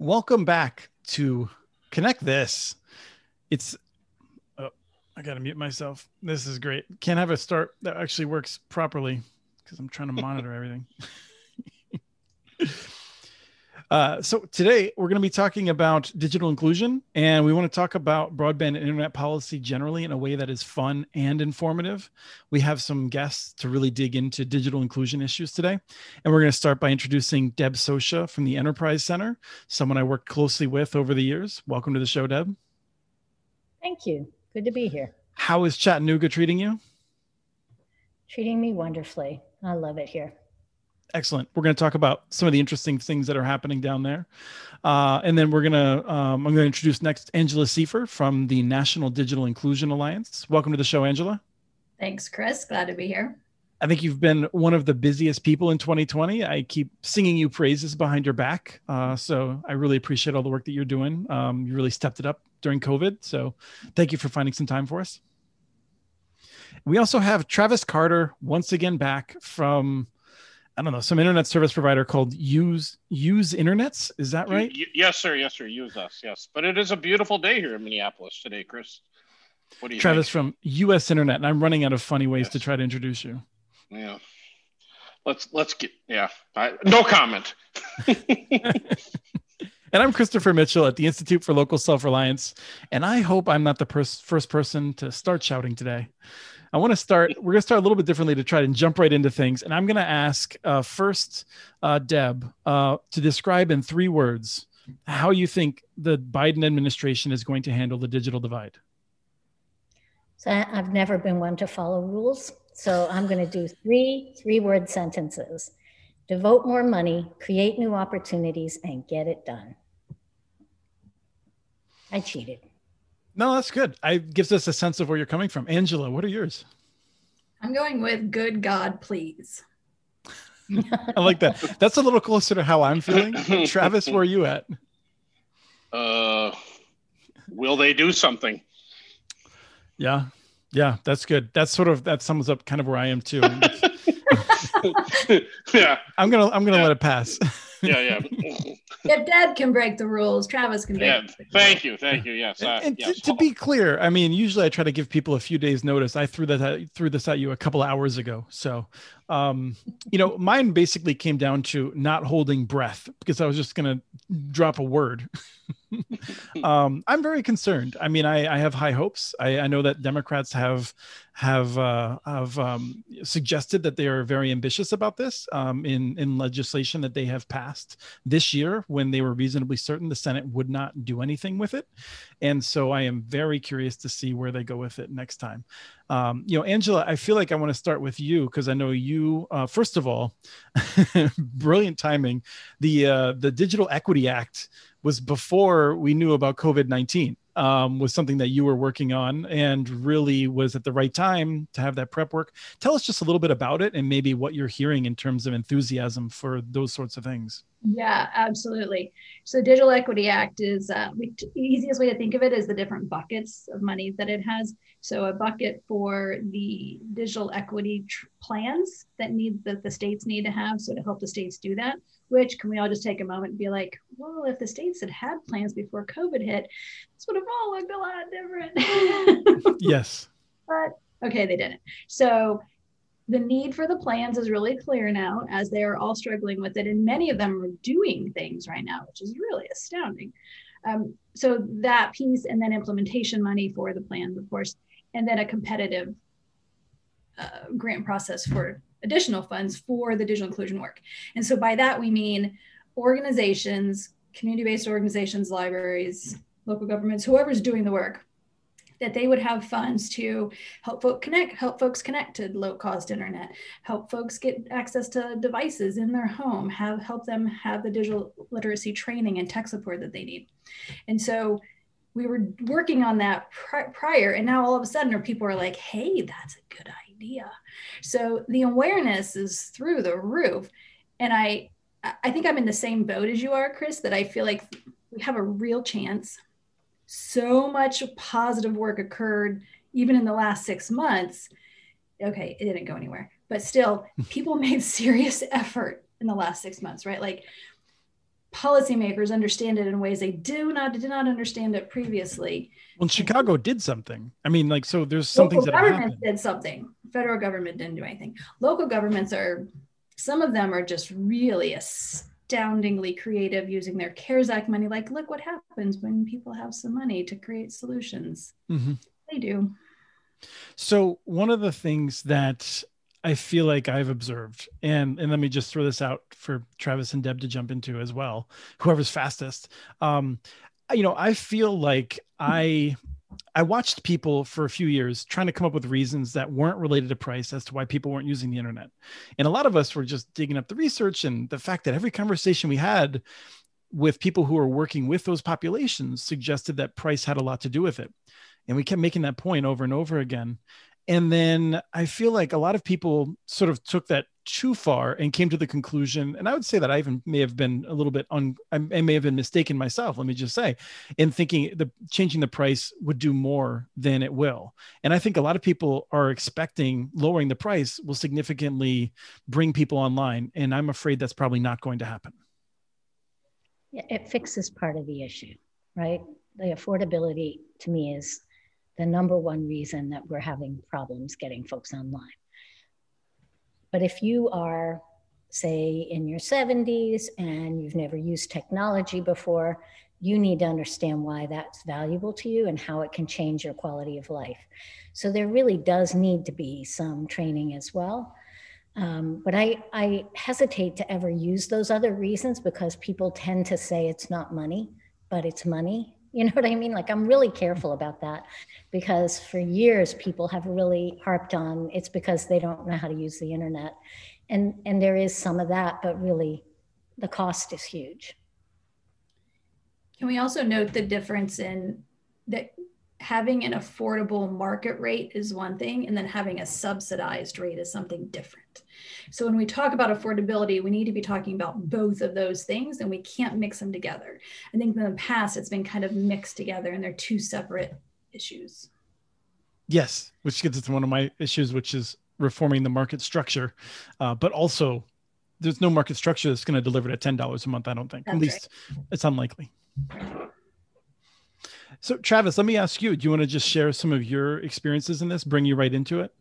Welcome back to Connect This. It's, oh, I got to mute myself. This is great. Can't have a start that actually works properly because I'm trying to monitor everything. Uh, so today we're going to be talking about digital inclusion, and we want to talk about broadband and internet policy generally in a way that is fun and informative. We have some guests to really dig into digital inclusion issues today, and we're going to start by introducing Deb Socia from the Enterprise Center, someone I worked closely with over the years. Welcome to the show, Deb. Thank you. Good to be here. How is Chattanooga treating you? Treating me wonderfully. I love it here. Excellent. We're going to talk about some of the interesting things that are happening down there. Uh, and then we're going to, um, I'm going to introduce next Angela Siefer from the National Digital Inclusion Alliance. Welcome to the show, Angela. Thanks, Chris. Glad to be here. I think you've been one of the busiest people in 2020. I keep singing you praises behind your back. Uh, so I really appreciate all the work that you're doing. Um, you really stepped it up during COVID. So thank you for finding some time for us. We also have Travis Carter once again back from I don't know, some internet service provider called Use Use Internets. Is that right? yes, sir. Yes, sir. Use us. Yes, but it is a beautiful day here in Minneapolis today, Chris. What do you Travis think? from US Internet, and I'm running out of funny ways yes. to try to introduce you. Yeah. Let's let's get yeah. I, no comment. and I'm Christopher Mitchell at the Institute for Local Self Reliance, and I hope I'm not the pers- first person to start shouting today. I want to start. We're going to start a little bit differently to try and jump right into things. And I'm going to ask uh, first, uh, Deb, uh, to describe in three words how you think the Biden administration is going to handle the digital divide. So I've never been one to follow rules. So I'm going to do three three word sentences devote more money, create new opportunities, and get it done. I cheated. No, that's good. It gives us a sense of where you're coming from. Angela, what are yours? I'm going with good God, please. I like that. That's a little closer to how I'm feeling. Travis, where are you at? Uh, will they do something? Yeah, yeah, that's good. That's sort of that sums up kind of where I am too. yeah, I'm gonna I'm gonna yeah. let it pass. yeah, yeah. if Deb can break the rules, Travis can break. Yeah, thank you, thank you. Yes, uh, and yes. To, to, be clear, I mean, usually I try to give people a few days notice. I threw that threw this at you a couple hours ago, so um, you know, mine basically came down to not holding breath because I was just gonna drop a word. um, I'm very concerned. I mean, I, I have high hopes. I, I, know that Democrats have have uh, have um, suggested that they are very ambitious about this um, in in legislation that they have passed this year when they were reasonably certain the Senate would not do anything with it, and so I am very curious to see where they go with it next time. Um, you know, Angela, I feel like I want to start with you because I know you. Uh, first of all, brilliant timing. The uh, the Digital Equity Act was before we knew about COVID nineteen um, was something that you were working on and really was at the right time to have that prep work. Tell us just a little bit about it and maybe what you're hearing in terms of enthusiasm for those sorts of things. Yeah, absolutely. So, Digital Equity Act is uh, the easiest way to think of it is the different buckets of money that it has. So, a bucket for the digital equity tr- plans that need that the states need to have, so to help the states do that which can we all just take a moment and be like, well, if the states had had plans before COVID hit, this would have all looked a lot different. yes. But okay, they didn't. So the need for the plans is really clear now as they are all struggling with it. And many of them are doing things right now, which is really astounding. Um, so that piece and then implementation money for the plans, of course, and then a competitive uh, grant process for additional funds for the digital inclusion work. And so by that, we mean organizations, community based organizations, libraries, local governments, whoever's doing the work, that they would have funds to help folk connect, help folks connect to low cost internet, help folks get access to devices in their home, have help them have the digital literacy training and tech support that they need. And so we were working on that prior, and now all of a sudden, people are like, "Hey, that's a good idea." Idea. So the awareness is through the roof. And I I think I'm in the same boat as you are, Chris, that I feel like we have a real chance. So much positive work occurred even in the last six months. Okay, it didn't go anywhere, but still, hmm. people made serious effort in the last six months, right? Like policymakers understand it in ways they do not did not understand it previously. Well, Chicago did something. I mean, like, so there's some Local things that governments happened. did something. Federal government didn't do anything. Local governments are some of them are just really astoundingly creative using their CARES Act money. Like, look what happens when people have some money to create solutions. Mhm. They do. So one of the things that I feel like I've observed, and and let me just throw this out for Travis and Deb to jump into as well, whoever's fastest. Um, you know, I feel like I I watched people for a few years trying to come up with reasons that weren't related to price as to why people weren't using the internet. And a lot of us were just digging up the research and the fact that every conversation we had with people who are working with those populations suggested that price had a lot to do with it. And we kept making that point over and over again. And then I feel like a lot of people sort of took that too far and came to the conclusion. And I would say that I even may have been a little bit on, I may have been mistaken myself, let me just say, in thinking the changing the price would do more than it will. And I think a lot of people are expecting lowering the price will significantly bring people online. And I'm afraid that's probably not going to happen. Yeah, it fixes part of the issue, right? The affordability to me is the number one reason that we're having problems getting folks online. But if you are, say, in your 70s and you've never used technology before, you need to understand why that's valuable to you and how it can change your quality of life. So there really does need to be some training as well. Um, but I, I hesitate to ever use those other reasons because people tend to say it's not money, but it's money. You know what I mean? Like I'm really careful about that because for years people have really harped on it's because they don't know how to use the internet. And and there is some of that, but really the cost is huge. Can we also note the difference in that having an affordable market rate is one thing, and then having a subsidized rate is something different. So when we talk about affordability, we need to be talking about both of those things, and we can't mix them together. I think in the past it's been kind of mixed together, and they're two separate issues. Yes, which gets into one of my issues, which is reforming the market structure, uh, but also there's no market structure that's going to deliver at ten dollars a month. I don't think. That's At least it's unlikely. So, Travis, let me ask you: Do you want to just share some of your experiences in this? Bring you right into it.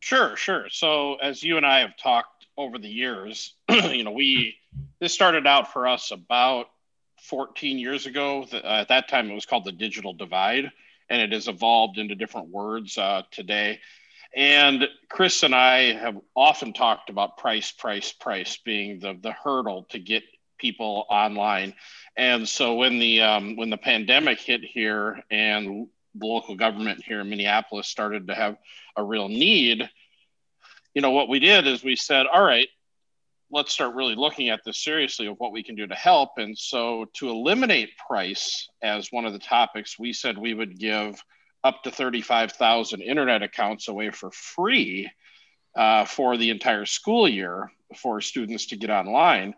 Sure, sure. So as you and I have talked over the years, you know, we this started out for us about 14 years ago. Uh, at that time, it was called the digital divide, and it has evolved into different words uh, today. And Chris and I have often talked about price, price, price being the the hurdle to get people online. And so when the um, when the pandemic hit here and the local government here in Minneapolis started to have a real need, you know, what we did is we said, all right, let's start really looking at this seriously of what we can do to help. And so to eliminate price as one of the topics, we said we would give up to 35,000 internet accounts away for free uh, for the entire school year for students to get online.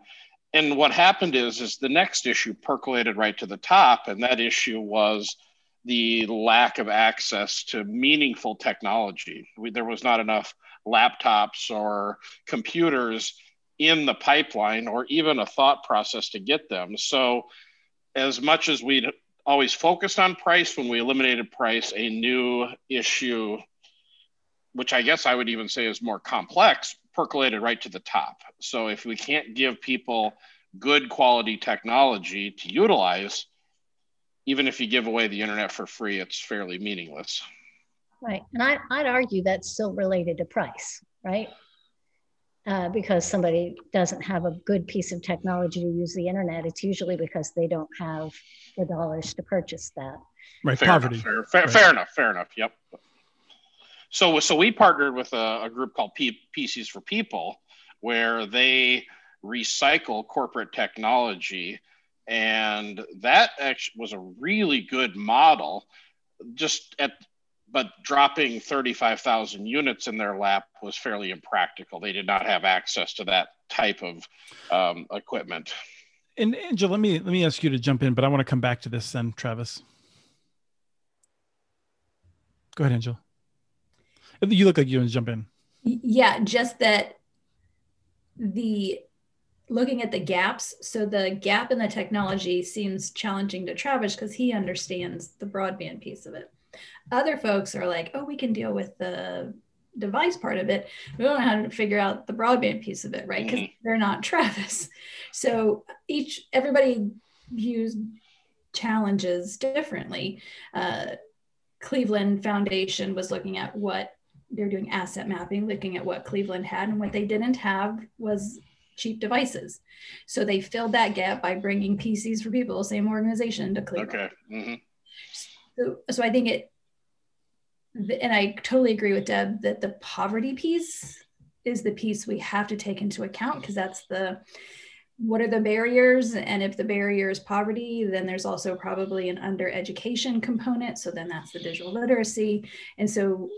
And what happened is, is the next issue percolated right to the top, and that issue was the lack of access to meaningful technology. We, there was not enough laptops or computers in the pipeline or even a thought process to get them. So, as much as we'd always focused on price, when we eliminated price, a new issue, which I guess I would even say is more complex, percolated right to the top. So, if we can't give people good quality technology to utilize, even if you give away the internet for free, it's fairly meaningless. Right. And I, I'd argue that's still related to price, right? Uh, because somebody doesn't have a good piece of technology to use the internet, it's usually because they don't have the dollars to purchase that. Right, Fair poverty. Enough, fair, fair, Right. fair enough. Fair enough. Yep. So, so we partnered with a, a group called P- PCs for People, where they recycle corporate technology, and that actually was a really good model. Just at, but dropping thirty-five thousand units in their lap was fairly impractical. They did not have access to that type of um, equipment. And Angel, let me let me ask you to jump in, but I want to come back to this then, Travis. Go ahead, Angel. You look like you want to jump in. Yeah, just that the looking at the gaps. So the gap in the technology seems challenging to Travis because he understands the broadband piece of it. Other folks are like, oh, we can deal with the device part of it. We don't know how to figure out the broadband piece of it, right? Because mm-hmm. they're not Travis. So each everybody views challenges differently. Uh, Cleveland Foundation was looking at what they're doing asset mapping, looking at what Cleveland had, and what they didn't have was cheap devices. So they filled that gap by bringing PCs for People, same organization, to Cleveland. Okay. Mm-hmm. So, so I think it, and I totally agree with Deb that the poverty piece is the piece we have to take into account because that's the what are the barriers? And if the barrier is poverty then there's also probably an under education component. So then that's the digital literacy. And so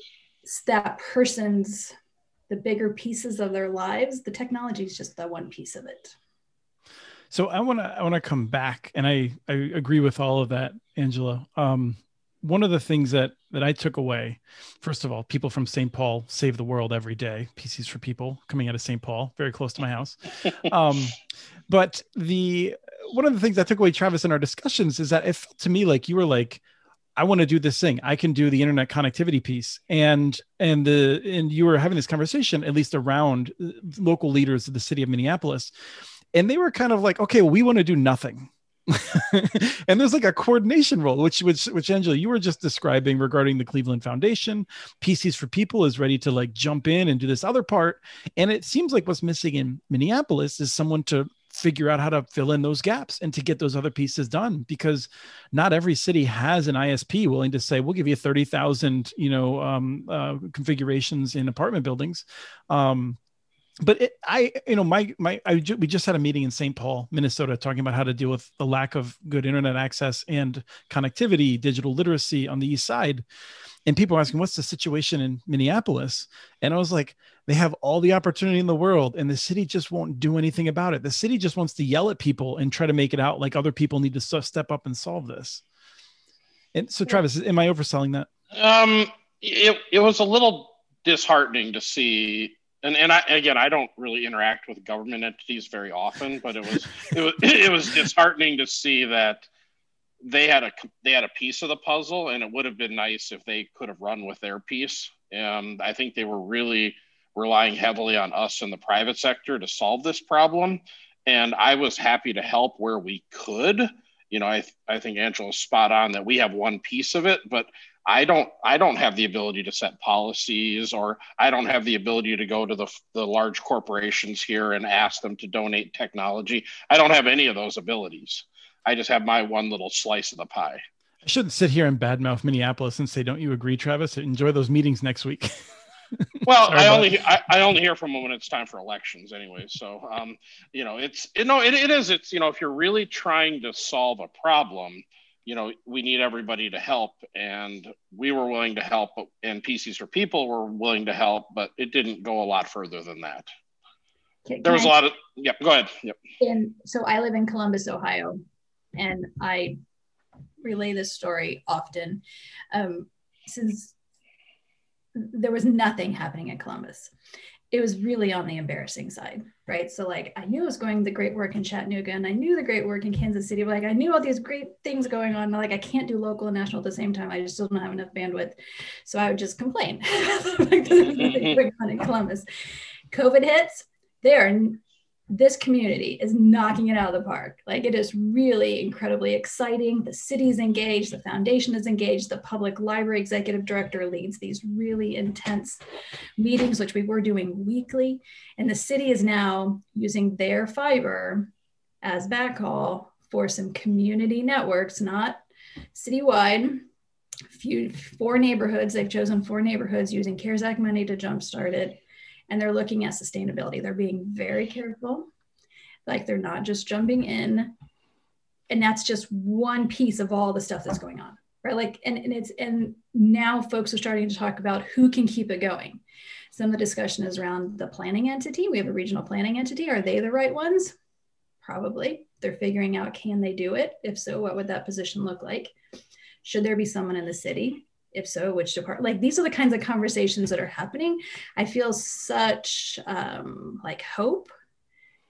that person's the bigger pieces of their lives the technology is just the one piece of it. So i want to i want to come back and i i agree with all of that angela. Um one of the things that that I took away, first of all, people from St. Paul save the world every day. PCs for people coming out of St. Paul, very close to my house. Um, but the one of the things I took away, Travis, in our discussions is that it felt to me like you were like, I want to do this thing. I can do the internet connectivity piece, and and the and you were having this conversation at least around uh, local leaders of the city of Minneapolis, and they were kind of like, okay, well, we want to do nothing and there's like a coordination role, which which which Angela, you were just describing regarding the Cleveland Foundation. PCs for People is ready to like jump in and do this other part. And it seems like what's missing in Minneapolis is someone to figure out how to fill in those gaps and to get those other pieces done because not every city has an ISP willing to say we'll give you 30,000 you know um, uh, configurations in apartment buildings um, but it, I, you know, my, my, I, we just had a meeting in St. Paul, Minnesota, talking about how to deal with the lack of good internet access and connectivity, digital literacy on the east side. And people are asking, what's the situation in Minneapolis? And I was like, they have all the opportunity in the world, and the city just won't do anything about it. The city just wants to yell at people and try to make it out like other people need to step up and solve this. And so, Travis, am I overselling that? Um, it, it was a little disheartening to see and and I again I don't really interact with government entities very often, but it was it was it was disheartening to see that they had a they had a piece of the puzzle, and it would have been nice if they could have run with their piece. And I think they were really relying heavily on us in the private sector to solve this problem. And I was happy to help where we could. You know, I I think Angela's spot on that we have one piece of it, but I don't I don't have the ability to set policies or I don't have the ability to go to the the large corporations here and ask them to donate technology. I don't have any of those abilities. I just have my one little slice of the pie. I shouldn't sit here and badmouth Minneapolis and say, "Don't you agree, Travis?" Enjoy those meetings next week. well, I only I, I, only hear from them when it's time for elections, anyway. So, um, you know, it's you know, it, it is. It's you know, if you're really trying to solve a problem, you know, we need everybody to help. And we were willing to help, and PCs for People were willing to help, but it didn't go a lot further than that. Can, there was I, a lot of, yep, go ahead. Yep. And so I live in Columbus, Ohio, and I relay this story often. Um, since there was nothing happening in Columbus it was really on the embarrassing side, right? So like I knew I was going the great work in Chattanooga and I knew the great work in Kansas City, but like I knew all these great things going on. Like I can't do local and national at the same time. I just don't have enough bandwidth. So I would just complain. like going on in Columbus. COVID hits, they are this community is knocking it out of the park. Like it is really incredibly exciting. The city is engaged, the foundation is engaged, the public library executive director leads these really intense meetings, which we were doing weekly. And the city is now using their fiber as backhaul for some community networks, not citywide. Few four neighborhoods, they've chosen four neighborhoods using CARES Act money to jumpstart it and they're looking at sustainability. They're being very careful. Like they're not just jumping in. And that's just one piece of all the stuff that's going on. Right. Like, and, and it's, and now folks are starting to talk about who can keep it going. Some of the discussion is around the planning entity. We have a regional planning entity. Are they the right ones? Probably. They're figuring out can they do it? If so, what would that position look like? Should there be someone in the city? If so which department like these are the kinds of conversations that are happening. I feel such um, like hope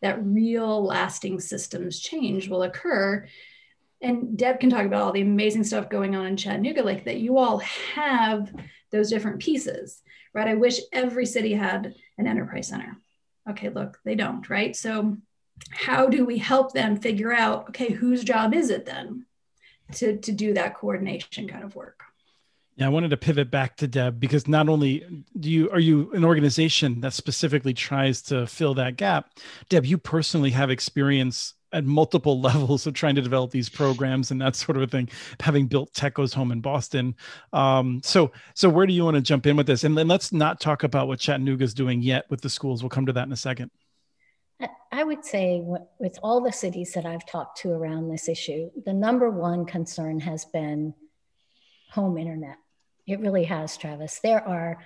that real lasting systems change will occur. And deb can talk about all the amazing stuff going on in chattanooga like that you all have those different pieces right? I wish every city had an enterprise center. Okay look they don't right? So how do we help them figure out okay whose job is it then to, to do that coordination kind of work yeah, I wanted to pivot back to Deb because not only do you are you an organization that specifically tries to fill that gap, Deb, you personally have experience at multiple levels of trying to develop these programs and that sort of a thing, having built Tech Home in Boston. Um, so, so where do you want to jump in with this? And then let's not talk about what Chattanooga is doing yet with the schools. We'll come to that in a second. I would say with all the cities that I've talked to around this issue, the number one concern has been home internet. It really has, Travis. There are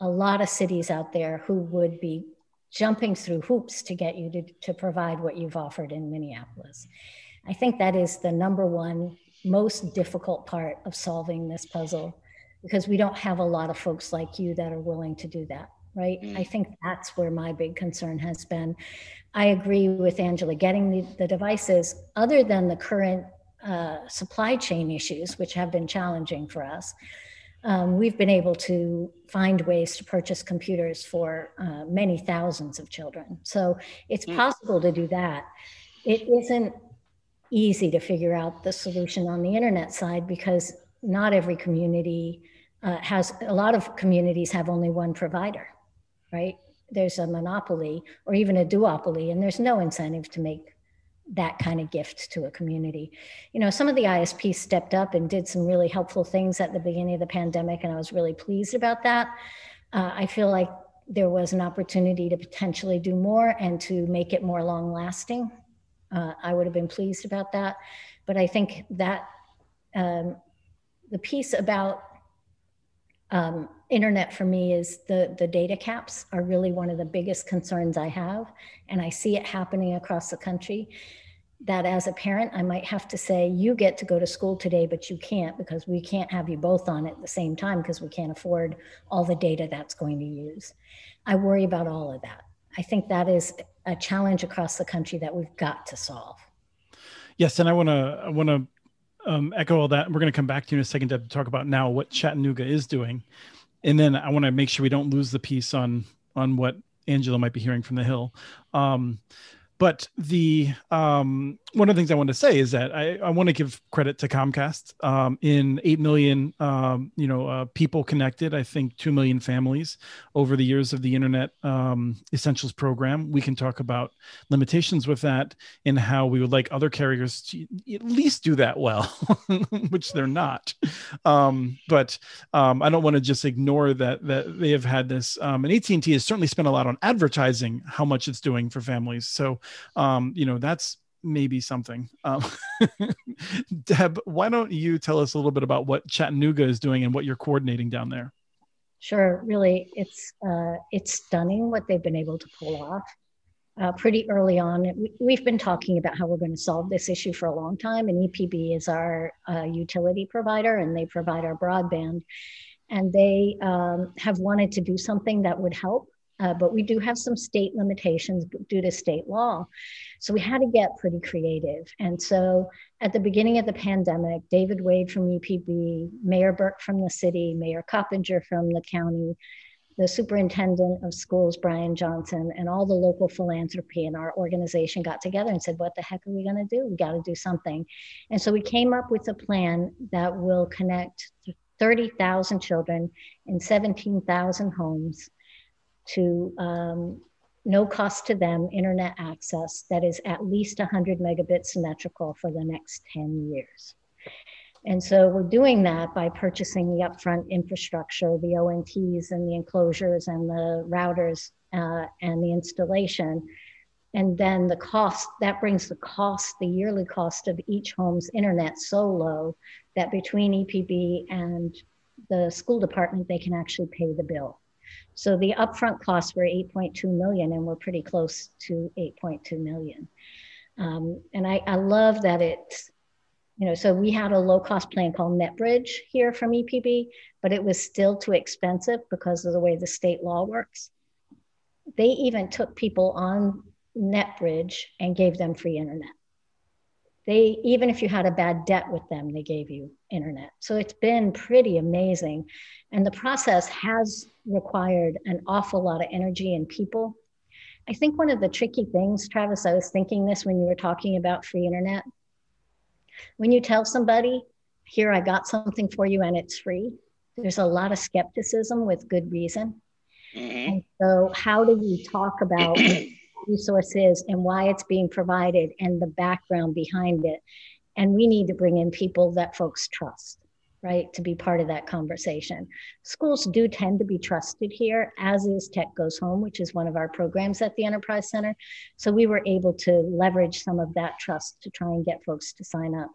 a lot of cities out there who would be jumping through hoops to get you to, to provide what you've offered in Minneapolis. I think that is the number one most difficult part of solving this puzzle because we don't have a lot of folks like you that are willing to do that, right? Mm. I think that's where my big concern has been. I agree with Angela, getting the, the devices, other than the current uh, supply chain issues, which have been challenging for us, um, we've been able to find ways to purchase computers for uh, many thousands of children. So it's mm. possible to do that. It isn't easy to figure out the solution on the internet side because not every community uh, has, a lot of communities have only one provider, right? There's a monopoly or even a duopoly, and there's no incentive to make that kind of gift to a community. You know, some of the ISPs stepped up and did some really helpful things at the beginning of the pandemic, and I was really pleased about that. Uh, I feel like there was an opportunity to potentially do more and to make it more long lasting. Uh, I would have been pleased about that. But I think that um, the piece about um, internet for me is the, the data caps are really one of the biggest concerns I have. And I see it happening across the country that as a parent, I might have to say, you get to go to school today, but you can't because we can't have you both on at the same time because we can't afford all the data that's going to use. I worry about all of that. I think that is a challenge across the country that we've got to solve. Yes, and I want to I want to um, echo all that. We're going to come back to you in a second to talk about now what Chattanooga is doing, and then I want to make sure we don't lose the piece on on what Angela might be hearing from the Hill. Um, but the um, one of the things I want to say is that I, I want to give credit to Comcast. Um, in eight million, um, you know, uh, people connected. I think two million families over the years of the Internet um, Essentials program. We can talk about limitations with that and how we would like other carriers to at least do that well, which they're not. Um, but um, I don't want to just ignore that that they have had this. and AT and T has certainly spent a lot on advertising how much it's doing for families. So um, you know that's maybe something. Um, Deb, why don't you tell us a little bit about what Chattanooga is doing and what you're coordinating down there? Sure. Really, it's uh, it's stunning what they've been able to pull off. Uh, pretty early on, we, have been talking about how we're going to solve this issue for a long time, and EPB is our uh, utility provider, and they provide our broadband, and they um, have wanted to do something that would help uh, but we do have some state limitations due to state law. So we had to get pretty creative. And so at the beginning of the pandemic, David Wade from EPB, Mayor Berke from the city, Mayor Coppinger from the county, the superintendent of schools, Brian Johnson, and all the local philanthropy in our organization got together and said, What the heck are we going to do? We got to do something. And so we came up with a plan that will connect 30,000 children in 17,000 homes to um, no cost to them internet access that is at least 100 megabits symmetrical for the next 10 years. And so we're doing that by purchasing the upfront infrastructure, the ONTs and the enclosures and the routers uh, and the installation. And then the cost, that brings the cost, the yearly cost of each home's internet so low that between EPB and the school department, they can actually pay the bill. So the upfront costs were 8.2 million, and we're pretty close to 8.2 million. Um, and I, I love that it's, you know, so we had a low cost plan called NetBridge here from EPB, but it was still too expensive because of the way the state law works. They even took people on NetBridge and gave them free internet. They, even if you had a bad debt with them, they gave you internet. So it's been pretty amazing. And the process has required an awful lot of energy and people. I think one of the tricky things, Travis, I was thinking this when you were talking about free internet. When you tell somebody, here, I got something for you and it's free, there's a lot of skepticism with good reason. Mm-hmm. And so, how do we talk about resource is and why it's being provided and the background behind it. And we need to bring in people that folks trust, right, to be part of that conversation. Schools do tend to be trusted here, as is Tech Goes Home, which is one of our programs at the Enterprise Center. So we were able to leverage some of that trust to try and get folks to sign up.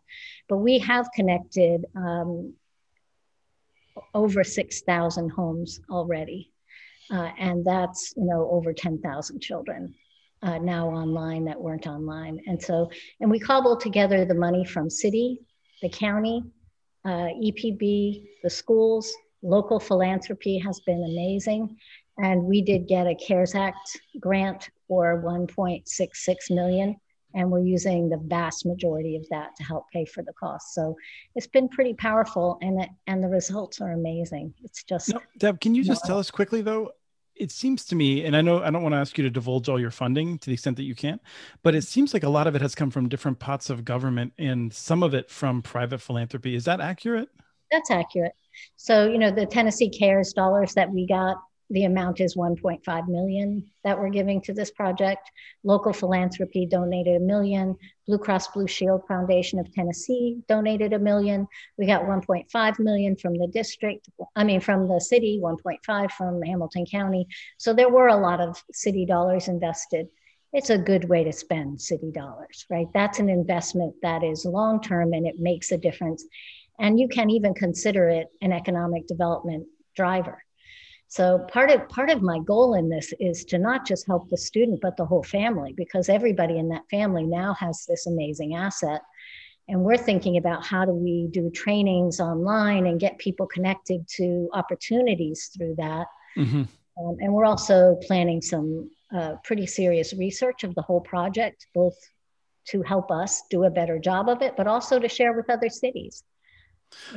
But we have connected um, over 6,000 homes already. Uh, and that's you know over 10,000 children uh, now online that weren't online. And so, and we cobbled together the money from city, the county, uh, EPB, the schools, local philanthropy has been amazing. And we did get a CARES Act grant for 1.66 million. And we're using the vast majority of that to help pay for the cost. So it's been pretty powerful, and it, and the results are amazing. It's just no, Deb. Can you just tell us quickly though? It seems to me, and I know I don't want to ask you to divulge all your funding to the extent that you can't, but it seems like a lot of it has come from different pots of government and some of it from private philanthropy. Is that accurate? That's accurate. So, you know, the Tennessee Cares dollars that we got the amount is 1.5 million that we're giving to this project. Local philanthropy donated a million. Blue Cross Blue Shield Foundation of Tennessee donated a million. We got 1.5 million from the district, I mean, from the city, 1.5 from Hamilton County. So there were a lot of city dollars invested. It's a good way to spend city dollars, right? That's an investment that is long term and it makes a difference. And you can even consider it an economic development driver so part of part of my goal in this is to not just help the student, but the whole family, because everybody in that family now has this amazing asset. And we're thinking about how do we do trainings online and get people connected to opportunities through that. Mm-hmm. Um, and we're also planning some uh, pretty serious research of the whole project, both to help us do a better job of it, but also to share with other cities.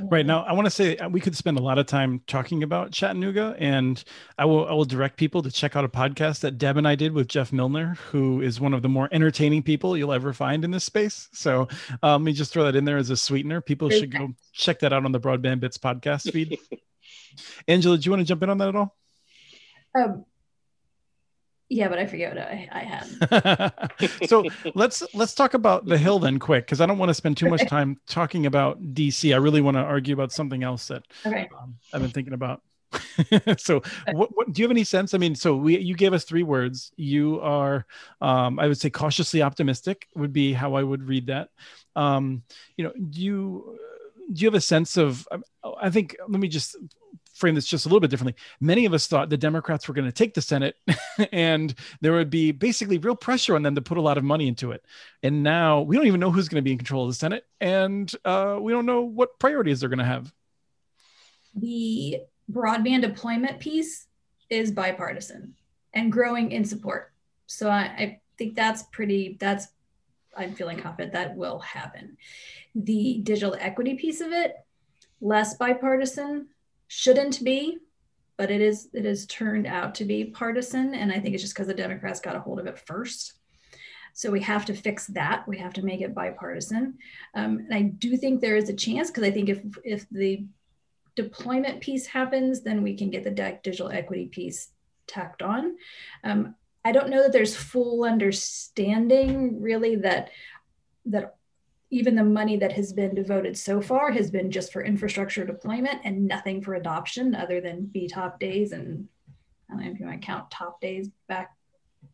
Right now, I want to say uh, we could spend a lot of time talking about Chattanooga, and I will I will direct people to check out a podcast that Deb and I did with Jeff Milner, who is one of the more entertaining people you'll ever find in this space. So um, let me just throw that in there as a sweetener. People should go check that out on the Broadband Bits podcast feed. Angela, do you want to jump in on that at all? Um, yeah, but I forget what I, I had. so let's let's talk about the hill then, quick, because I don't want to spend too much time talking about DC. I really want to argue about something else that okay. um, I've been thinking about. so, what, what, do you have any sense? I mean, so we you gave us three words. You are, um, I would say, cautiously optimistic would be how I would read that. Um, you know, do you do you have a sense of? I think let me just frame this just a little bit differently. Many of us thought the Democrats were going to take the Senate and there would be basically real pressure on them to put a lot of money into it. And now we don't even know who's going to be in control of the Senate and uh, we don't know what priorities they're going to have. The broadband deployment piece is bipartisan and growing in support. So I, I think that's pretty, that's, I'm feeling confident that will happen. The digital equity piece of it, less bipartisan, shouldn't be, but it is it has turned out to be partisan, and I think it's just because the Democrats got a hold of it first. So we have to fix that. We have to make it bipartisan. Um, and I do think there is a chance because I think if if the deployment piece happens, then we can get the digital equity piece tacked on. Um, I don't know that there's full understanding really that that even the money that has been devoted so far has been just for infrastructure deployment and nothing for adoption other than BTOP days and I don't know if you want to count top days back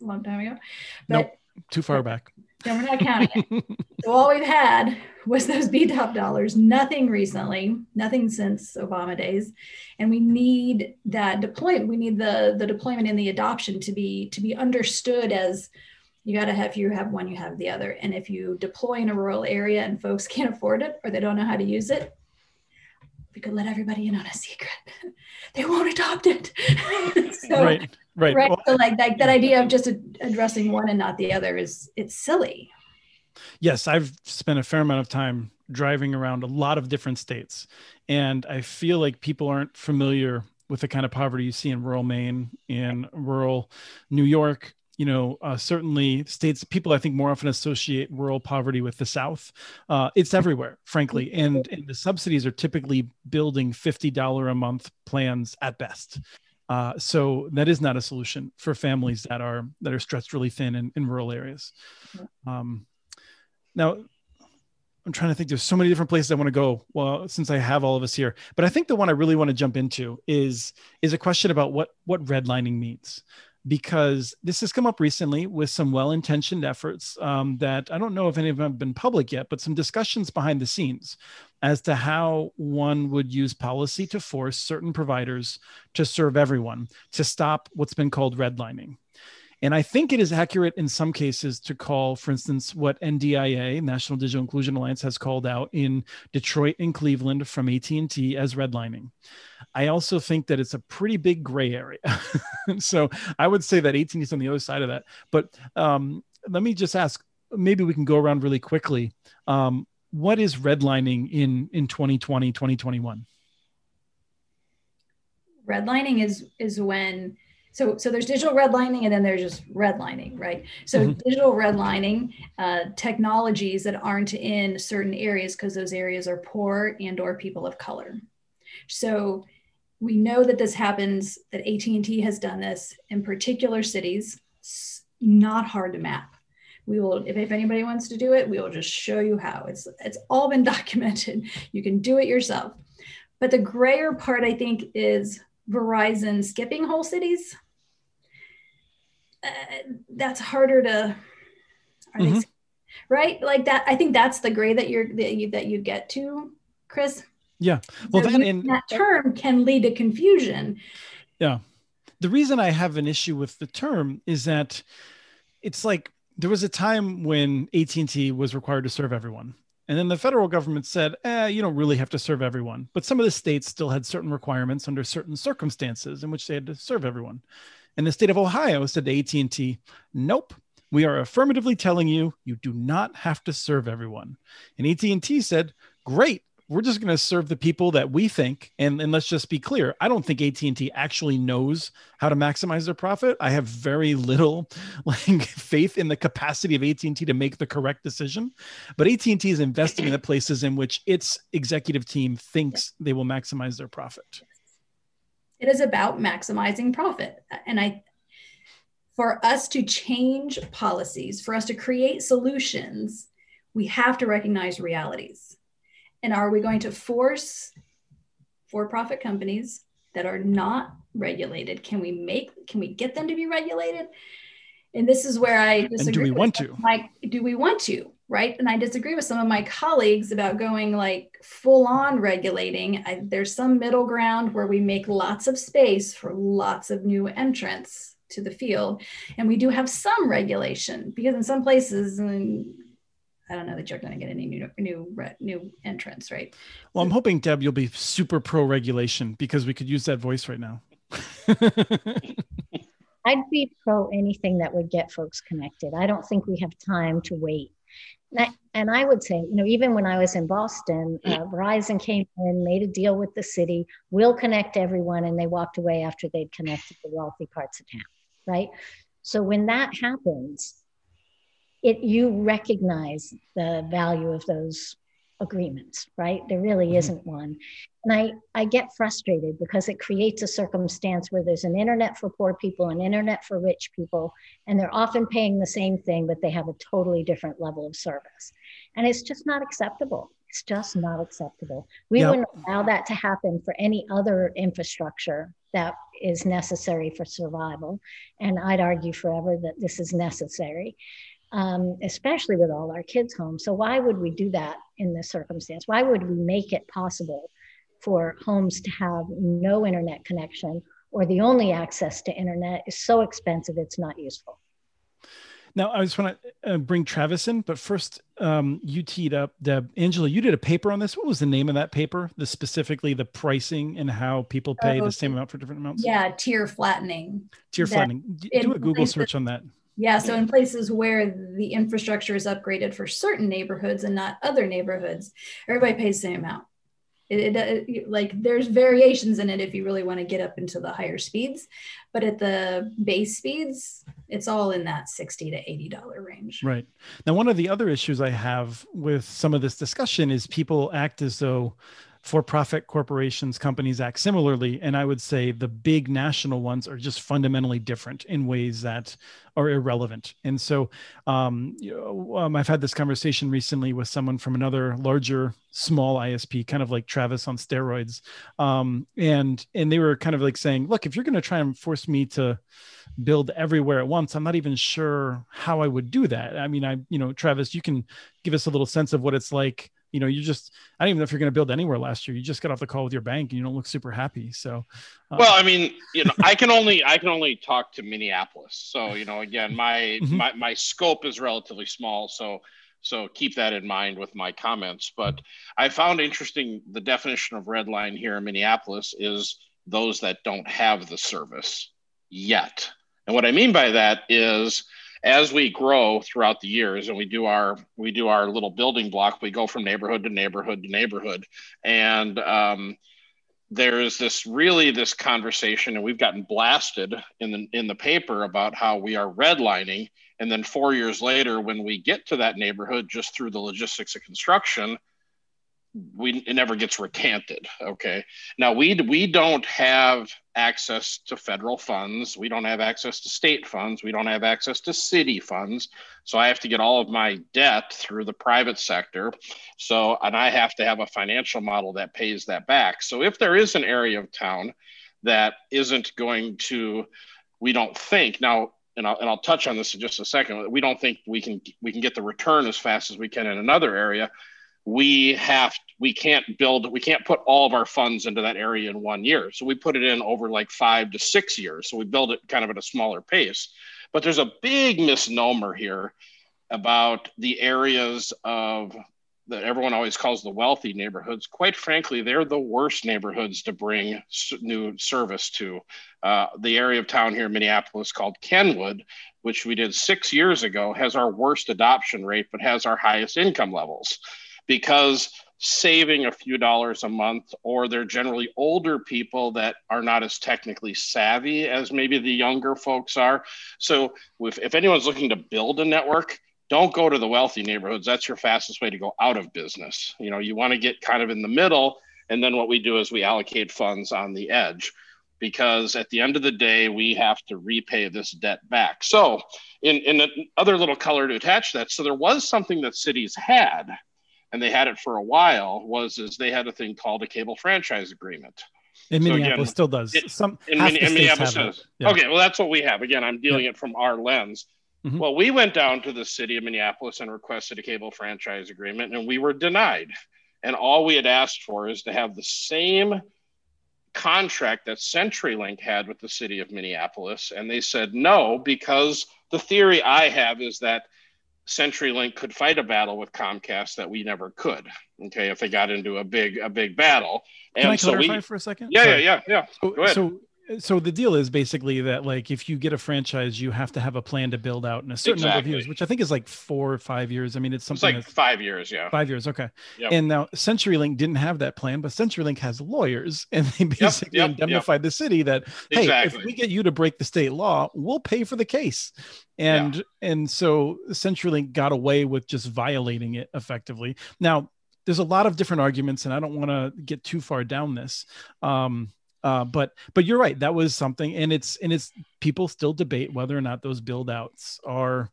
a long time ago. But nope, too far back. No, we're not counting it. so all we've had was those BTOP dollars, nothing recently, nothing since Obama days. And we need that deployment. We need the the deployment and the adoption to be to be understood as you got to have you have one you have the other and if you deploy in a rural area and folks can't afford it or they don't know how to use it we could let everybody in on a secret they won't adopt it so right. right. Right. Well, so like, like that idea of just addressing one and not the other is it's silly. Yes, I've spent a fair amount of time driving around a lot of different states, and I feel like people aren't familiar with the kind of poverty you see in rural Maine, in rural New York, you know, uh, certainly states people I think more often associate rural poverty with the South. Uh, it's everywhere, frankly, and, and the subsidies are typically building fifty dollar a month plans at best. Uh, so that is not a solution for families that are that are stretched really thin in, in rural areas. Um, now, I'm trying to think. There's so many different places I want to go. Well, since I have all of us here, but I think the one I really want to jump into is is a question about what what redlining means because this has come up recently with some well-intentioned efforts um, that I don't know if any of them have been public yet, but some discussions behind the scenes as to how one would use policy to force certain providers to serve everyone to stop what's been called redlining. And I think it is accurate in some cases to call, for instance, what NDIA, National Digital Inclusion Alliance, has called out in Detroit and Cleveland from AT&T as redlining. I also think that it's a pretty big gray area. so I would say that 18 is on the other side of that. But um, let me just ask, maybe we can go around really quickly. Um, what is redlining in, in 2020, 2021? Redlining is, is when so so there's digital redlining and then there's just redlining right so mm-hmm. digital redlining uh, technologies that aren't in certain areas because those areas are poor and or people of color so we know that this happens that at&t has done this in particular cities it's not hard to map. We will if, if anybody wants to do it we will just show you how. It's it's all been documented. You can do it yourself. But the grayer part i think is verizon skipping whole cities. Uh, that's harder to mm-hmm. they, right? Like that i think that's the gray that you're that you that you get to chris yeah. Well, that, in, that term can lead to confusion. Yeah. The reason I have an issue with the term is that it's like there was a time when AT&T was required to serve everyone. And then the federal government said, eh, you don't really have to serve everyone. But some of the states still had certain requirements under certain circumstances in which they had to serve everyone. And the state of Ohio said to AT&T, nope, we are affirmatively telling you you do not have to serve everyone. And AT&T said, great, we're just going to serve the people that we think and, and let's just be clear i don't think at&t actually knows how to maximize their profit. I have very little like faith in the capacity of at&t to make the correct decision but at&t is investing in the places in which its executive team thinks they will maximize their profit. It is about maximizing profit and i for us to change policies for us to create solutions we have to recognize realities and are we going to force for profit companies that are not regulated? Can we make, can we get them to be regulated? And this is where I disagree. And do we want to? Like, do we want to? Right. And I disagree with some of my colleagues about going like full on regulating. I, there's some middle ground where we make lots of space for lots of new entrants to the field. And we do have some regulation because in some places, and I don't know that you're going to get any new new new entrants, right? Well, I'm hoping Deb, you'll be super pro regulation because we could use that voice right now. I'd be pro anything that would get folks connected. I don't think we have time to wait. And I, and I would say, you know, even when I was in Boston, uh, Verizon came in, made a deal with the city, we'll connect everyone, and they walked away after they'd connected the wealthy parts of town, right? So when that happens, it you recognize the value of those agreements right? There really mm-hmm. isn't one. And i i get frustrated because it creates a circumstance where there's an internet for poor people an internet for rich people and they're often paying the same thing but they have a totally different level of service. And it's just not acceptable. It's just not acceptable. We yep. wouldn't allow that to happen for any other infrastructure that is necessary for survival. And i'd argue forever that this is necessary um, especially with all our kids home. So, why would we do that in this circumstance? Why would we make it possible for homes to have no internet connection or the only access to internet is so expensive it's not useful? Now, I just want to uh, bring Travis in, but first, um, you teed up, Deb. Angela, you did a paper on this. What was the name of that paper? The specifically the pricing and how people pay Oh, the same amount for different amounts. Yeah, tier flattening. tier that flattening. Do a Google places- search on that. Yeah, so in places where the infrastructure is upgraded for certain neighborhoods and not other neighborhoods, everybody pays the same amount. It, it, it- like there's variations in it if you really want to get up into the higher speeds, but at the base speeds, it's all in that sixty to eighty dollar range. Right. Now, one of the other issues I have with some of this discussion is people act as though for profit corporations, companies act similarly. And I would say the big national ones are just fundamentally different in ways that are irrelevant. And so um, you know, um, I've had this conversation recently with someone from another larger, small ISP, kind of like Travis on steroids. Um, and, and they were kind of like saying, look, if you're going to try and force me to, build everywhere at once i'm not even sure how i would do that i mean i you know travis you can give us a little sense of what it's like you know you just i don't even know if you're going to build anywhere last year you just got off the call with your bank and you don't look super happy so uh, Well, I mean, you know, I can only I can only talk to Minneapolis. So, you know, again, my Mhm. my my scope is relatively small. So so keep that in mind with my comments. But I found interesting the definition of red line here in Minneapolis is those that don't have the service yet. And what I mean by that is as we grow throughout the years and we do our we do our little building block, we go from neighborhood to neighborhood to neighborhood. And um, there's this really this conversation and we've gotten blasted in the in the paper about how we are redlining and then 4 years later when we get to that neighborhood just through the logistics of construction we it never gets recanted okay? Now we we don't have access to federal funds. We don't have access to state funds. We don't have access to city funds. So i have to get all of my debt through the private sector. So and i have to have a financial model that pays that back. So if there is an area of town that isn't going to we don't think now and I'll, and I'll touch on this in just a second we don't think we can we can get the return as fast as we can in another area we have we can't build we can't put all of our funds into that area in one year. So we put it in over like five to six years. So we build it kind of at a smaller pace. But there's a big misnomer here about the areas of that everyone always calls the wealthy neighborhoods. Quite frankly they're the worst neighborhoods to bring new service to. Uh, the area of town here in minneapolis called kenwood which we did six years ago has our worst adoption rate but has our highest income levels because saving a few dollars a month, or they're generally older people that are not as technically savvy as maybe the younger folks are. So, if, if anyone's looking to build a network, don't go to the wealthy neighborhoods. That's your fastest way to go out of business. You know, you want to get kind of in the middle. And then what we do is we allocate funds on the edge because at the end of the day, we have to repay this debt back. So, in, in another little color to attach that, so there was something that cities had and they had it for a while was is they had a thing called a cable franchise agreement in so minneapolis again, still does it- some in, in minneapolis does. Yeah. okay well that's what we have again i'm dealing it from our lens Mhm. well we went down to the city of minneapolis and requested a cable franchise agreement and we were denied and all we had asked for is to have the same contract that CenturyLink had with the city of Minneapolis. And they said no, because the theory I have is that CenturyLink could fight a battle with Comcast that we never could. Okay, if they got into a big a big battle. And can i so clarify we for a second Yeah, yeah, Sorry. yeah, yeah. So, Go ahead. so so the deal is basically that like if you get a franchise you have to have a plan to build out in a certain number of years which i think is like four or five years i mean it's It's something like that's five years, yeah. five years okay Yep. and now centurylink didn't have that plan but centurylink has lawyers and they basically yep, yep. indemnified the city that hey Exactly. if we get you to break the state law we'll pay for the case and and so centurylink got away with just violating it effectively now there's a lot of different arguments and i don't want to get too far down this um uh, but but you're right that was something and it's and it's people still debate whether or not those build outs are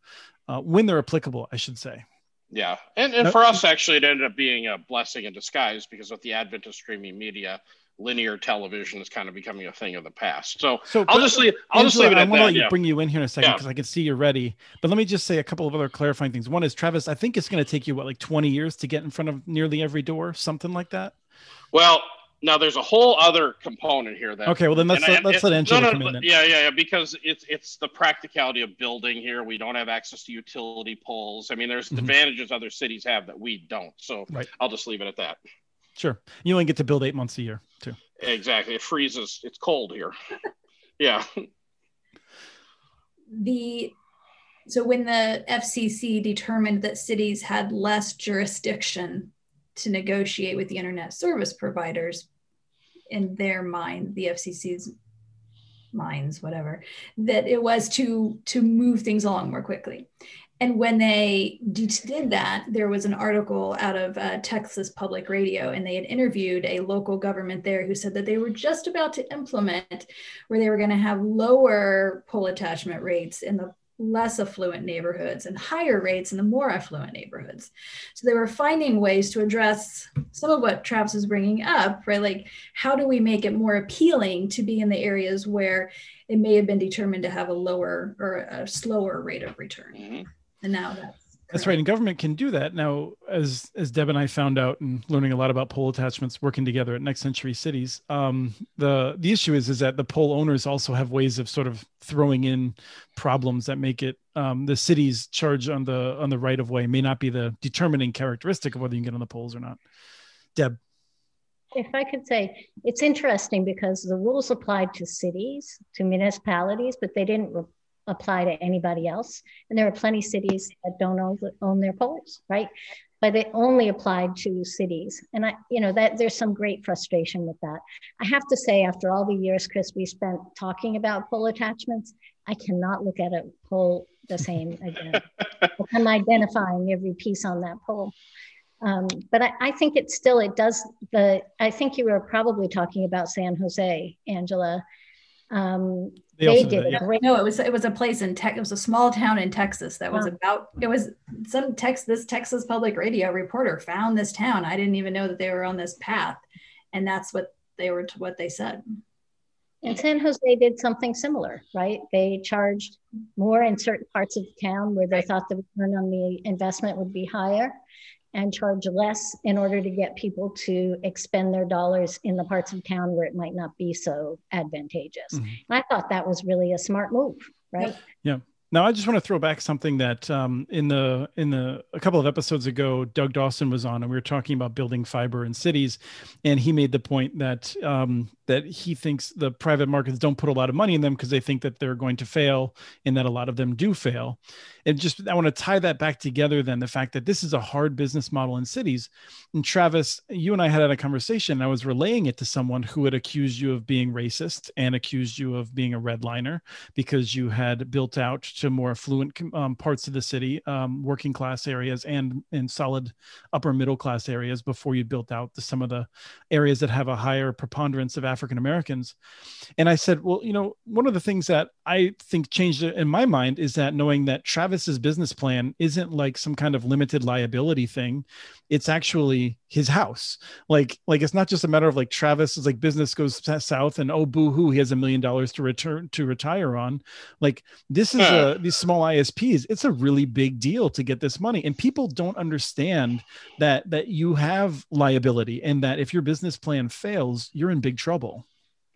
uh, when they're applicable i should say Yeah, and and No- for us, actually, it ended up being a blessing in disguise because with the advent of streaming media, linear television is kind of becoming a thing of the past. So so I'll just leave. I'll just leave it I at want to let you Yeah. bring you in here in a second Yeah. because I can see you're ready. But let me just say a couple of other clarifying things. One is Travis, I think it's going to take you what like 20 years to get in front of nearly every door, something like that. Well, now there's a whole other component here that okay well then let's let, I- let's let Angela no, no, come in yeah yeah yeah because it's it's the practicality of building here. We don't have access to utility poles. I mean there's Mhm. advantages other cities have that we don't so Right. i'll just leave it at that. Sure. You only get to build eight months a year too. Exactly. It freezes. It's cold here. Yeah. The so when the FCC determined that cities had less jurisdiction to negotiate with the internet service providers, in their mind, the FCC's minds, whatever, that it was to to move things along more quickly. And when they did that, there was an article out of uh, Texas Public Radio, and they had interviewed a local government there who said that they were just about to implement where they were going to have lower pole attachment rates in the less affluent neighborhoods and higher rates in the more affluent neighborhoods. So they were finding ways to address some of what Travis is bringing up, right? Like, how do we make it more appealing to be in the areas where it may have been determined to have a lower or a slower rate of return? Mhm. And now that's That's right. And government can do that. Now, as as Deb and I found out and learning a lot about pole attachments working together at Next Century Cities, um, the the issue is is that the pole owners also have ways of sort of throwing in problems that make it um, the city's charge on the on the right of way may not be the determining characteristic of whether you can get on the poles or not. Deb, If I could say, it's interesting because the rules applied to cities, to municipalities, but they didn't apply to anybody else. And there are plenty of cities that don't own, own their poles, right? But it only applied to cities. And I, you know, that there's some great frustration with that. I have to say, after all the years, Chris, we spent talking about pole attachments, I cannot look at a pole the same again. I'm identifying every piece on that pole. Um, but I, I think it still it does the I think you were probably talking about San Jose, Angela. Um, they, they, did did a yeah. great No, it was it was a place in Tech. It was a small town in Texas that was Wow. about. It was some Tex. This Texas Public Radio reporter found this town. I didn't even know that they were on this path, and that's what they were. What they said. and San Jose did something similar, right? They charged more in certain parts of the town where they thought the return on the investment would be higher, and charge less in order to get people to expend their dollars in the parts of town where it might not be so advantageous. Mhm. And I thought that was really a smart move, right? Now, I just want to throw back something that um, in the in the a couple of episodes ago, Doug Dawson was on, and we were talking about building fiber in cities, and he made the point that um, that he thinks the private markets don't put a lot of money in them because they think that they're going to fail, and that a lot of them do fail. And just I want to tie that back together. Then the fact that this is a hard business model in cities, and Travis, you and I had a conversation. And I was relaying it to someone who had accused you of being racist and accused you of being a redliner because you had built out to more affluent um, parts of the city, um, working class areas, and in solid upper middle class areas before you built out to some of the areas that have a higher preponderance of African Americans. And I said, well, you know, one of the things that I think changed in my mind is that knowing that Travis's business plan isn't like some kind of limited liability thing. It's actually his house. Like, like it's not just a matter of like Travis is like business goes south and oh boo hoo, he has a million dollars to return to retire on. Like this is a these small ISPs. It's a really big deal to get this money, and people don't understand that that you have liability and that if your business plan fails, you're in big trouble.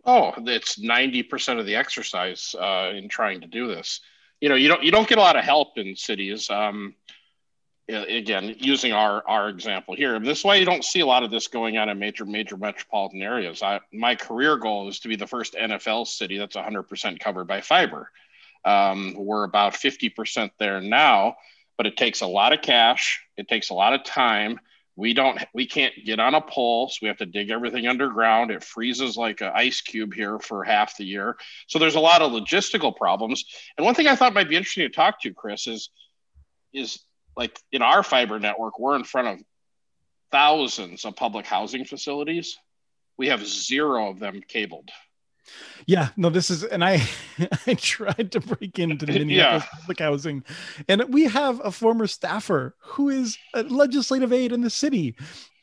Oh, it's ninety percent of the exercise uh, in trying to do this. You know, you don't you don't get a lot of help in cities. Um, again, using our our example here, this is why you don't see a lot of this going on in major major metropolitan areas. I, my career goal is to be the first NFL city that's one hundred percent covered by fiber. Um, we're about fifty percent there now, but it takes a lot of cash. It takes a lot of time we don't we can't get on a pole so we have to dig everything underground it freezes like an ice cube here for half the year so there's a lot of logistical problems and one thing i thought might be interesting to talk to you, chris is is like in our fiber network we're in front of thousands of public housing facilities we have zero of them cabled Yeah, no, this is, and I, I tried to break into the Yeah. Minneapolis public housing, and we have a former staffer who is a legislative aide in the city,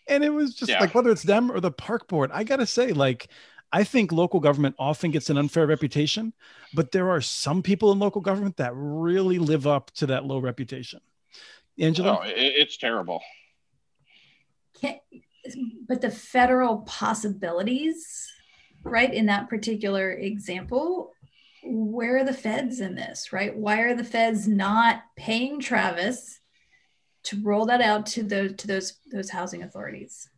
and it was just Yeah. like whether it's them or the park board. I gotta say, like, I think local government often gets an unfair reputation, but there are some people in local government that really live up to that low reputation. Angela, oh, it, it's terrible Can, but the federal possibilities, right, in that particular example, where are the feds in this, right? Why are the feds not paying Travis to roll that out to those to those those housing authorities?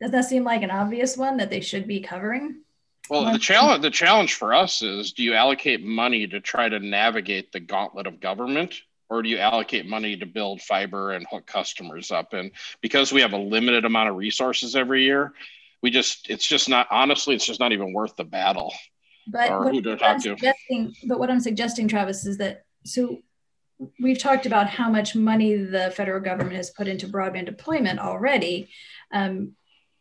Does that seem like an obvious one that they should be covering? Well, the challenge the challenge for us is: do you allocate money to try to navigate the gauntlet of government, or do you allocate money to build fiber and hook customers up? And because we have a limited amount of resources every year, we just it's just not honestly it's just not even worth the battle. But what, what I'm suggesting, but what I'm suggesting, Travis, is that so we've talked about how much money the federal government has put into broadband deployment already, um,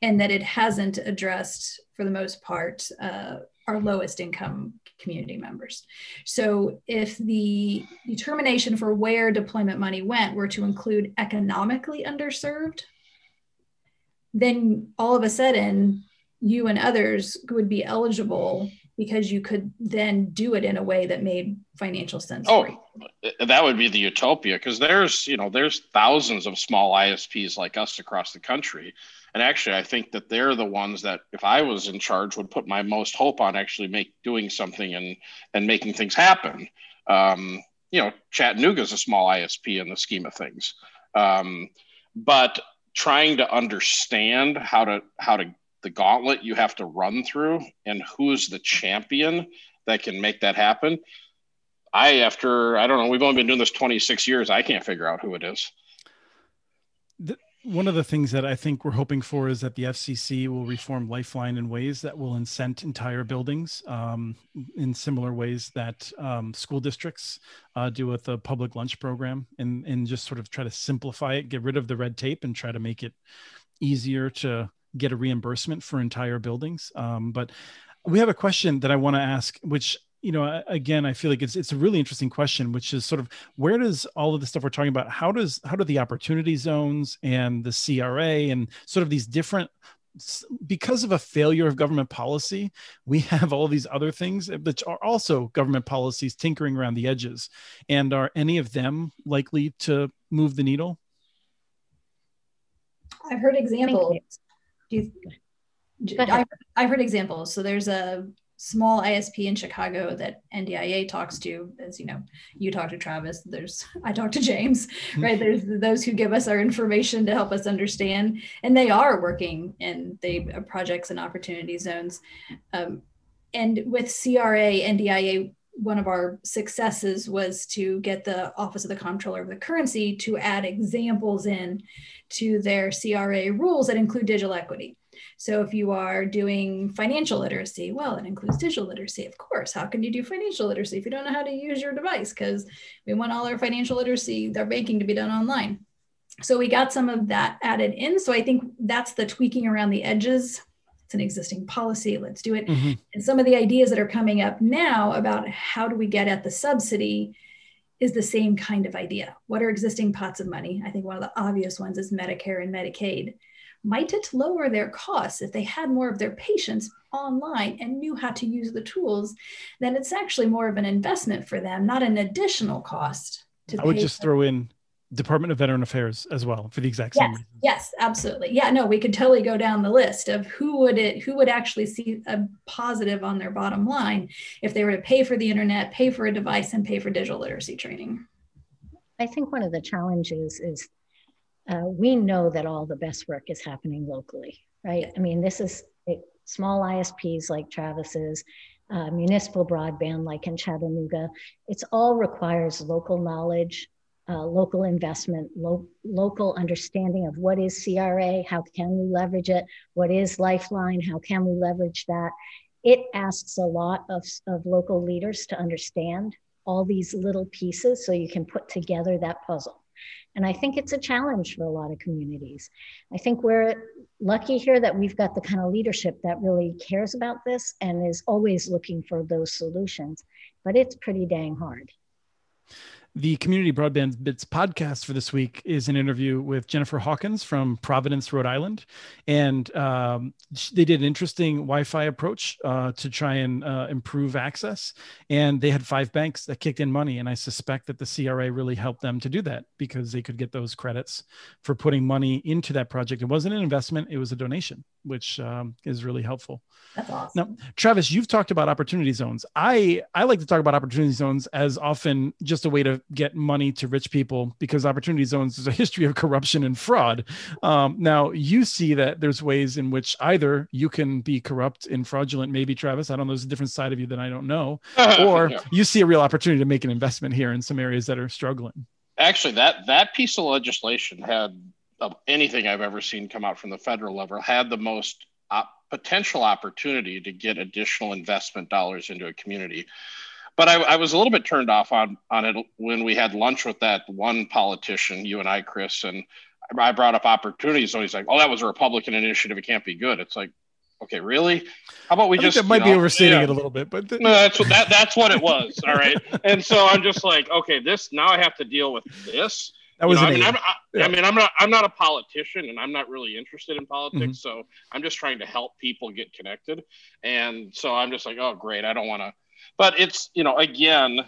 and that it hasn't addressed, for the most part, uh, our lowest income community members. So if the determination for where deployment money went were to include economically underserved, then all of a sudden you and others would be eligible because you could then do it in a way that made financial sense. Oh, that would be the utopia because there's, you know, there's thousands of small ISPs like us across the country. And actually, I think that they're the ones that, if I was in charge, would put my most hope on actually make doing something and and making things happen. Um, you know, Chattanooga is a small ISP in the scheme of things, um, but trying to understand how to how to the gauntlet you have to run through and who's the champion that can make that happen. I, after, I don't know, we've only been doing this 26 years. I can't figure out who it is. One of the things that I think we're hoping for is that the FCC will reform Lifeline in ways that will incent entire buildings um, in similar ways that um, school districts uh, do with the public lunch program and, and just sort of try to simplify it, get rid of the red tape and try to make it easier to get a reimbursement for entire buildings. Um, but we have a question that I want to ask, which you know again i feel like it's it's a really interesting question which is sort of where does all of the stuff we're talking about how does how do the opportunity zones and the cra and sort of these different because of a failure of government policy we have all these other things eh, which are also government policies tinkering around the edges. And are any of them likely to move the needle? I've heard examples. You, I've, I've heard examples. So there's a small ISP in Chicago that NDIA talks to, as you know, you talk to Travis, there's I talk to James, hmm. right? There's those who give us our information to help us understand, and they are working in the projects and opportunity zones. Um, and with CRA, NDIA, one of our successes was to get the Office of the Comptroller of the Currency to add examples in to their CRA rules that include digital equity. So if you are doing financial literacy, well, it includes digital literacy, of course. How can you do financial literacy if you don't know how to use your device? Because we want all our financial literacy, their banking to be done online. So we got some of that added in. So I think that's the tweaking around the edges. It's an existing policy. Let's do it. Mm-hmm. And some of the ideas that are coming up now about how do we get at the subsidy is the same kind of idea. What are existing pots of money? I think one of the obvious ones is Medicare and Medicaid. Might it lower their costs if they had more of their patients online and knew how to use the tools? Then it's actually more of an investment for them, not an additional cost. I would just throw in Department of Veteran Affairs as well for the exact same yes, reason. Yes, absolutely. Yeah, no, we could totally go down the list of who would it who would actually see a positive on their bottom line if they were to pay for the internet, pay for a device, and pay for digital literacy training. I think one of the challenges is uh, we know that all the best work is happening locally, right? I mean, this is it, small ISPs like Travis's, uh, municipal broadband like in Chattanooga. It's all requires local knowledge, uh, local investment, lo- local understanding of what is CRA, how can we leverage it, what is Lifeline, how can we leverage that. It asks a lot of, of local leaders to understand all these little pieces so you can put together that puzzle. And I think it's a challenge for a lot of communities. I think we're lucky here that we've got the kind of leadership that really cares about this and is always looking for those solutions, but it's pretty dang hard. The Community Broadband Bits podcast for this week is an interview with Jennifer Hawkins from Providence, Rhode Island. And um, they did an interesting Wi Fi approach uh, to try and uh, improve access. And they had five banks that kicked in money. And I suspect that the CRA really helped them to do that because they could get those credits for putting money into that project. It wasn't an investment, it was a donation, which um, is really helpful. That's awesome. Now, Travis, you've talked about opportunity zones. I I like to talk about opportunity zones as often just a way to get money to rich people because opportunity zones is a history of corruption and fraud. Um, now, you see that there's ways in which either you can be corrupt and fraudulent, maybe Travis. I don't know. There's a different side of you that I don't know, or yeah. you see a real opportunity to make an investment here in some areas that are struggling. Actually, that that piece of legislation had of anything I've ever seen come out from the federal level had the most op- potential opportunity to get additional investment dollars into a community. But I, I, was a little bit turned off on, on it when we had lunch with that one politician, you and I, Chris, and I brought up opportunities. So he's like, "Oh, that was a Republican initiative. It can't be good." It's like, okay, really? How about we I just? That might know, be overstating yeah. it a little bit, but th- no, that's what that, that's what it was. All right, and so I'm just like, okay, this now I have to deal with this that was you know, I, mean, I'm, I, yeah. I, mean, I'm not I'm not a politician, and I'm not really interested in politics. Mm-hmm. So I'm just trying to help people get connected. And so I'm just like, oh, great. I don't want to. But it's you know, again,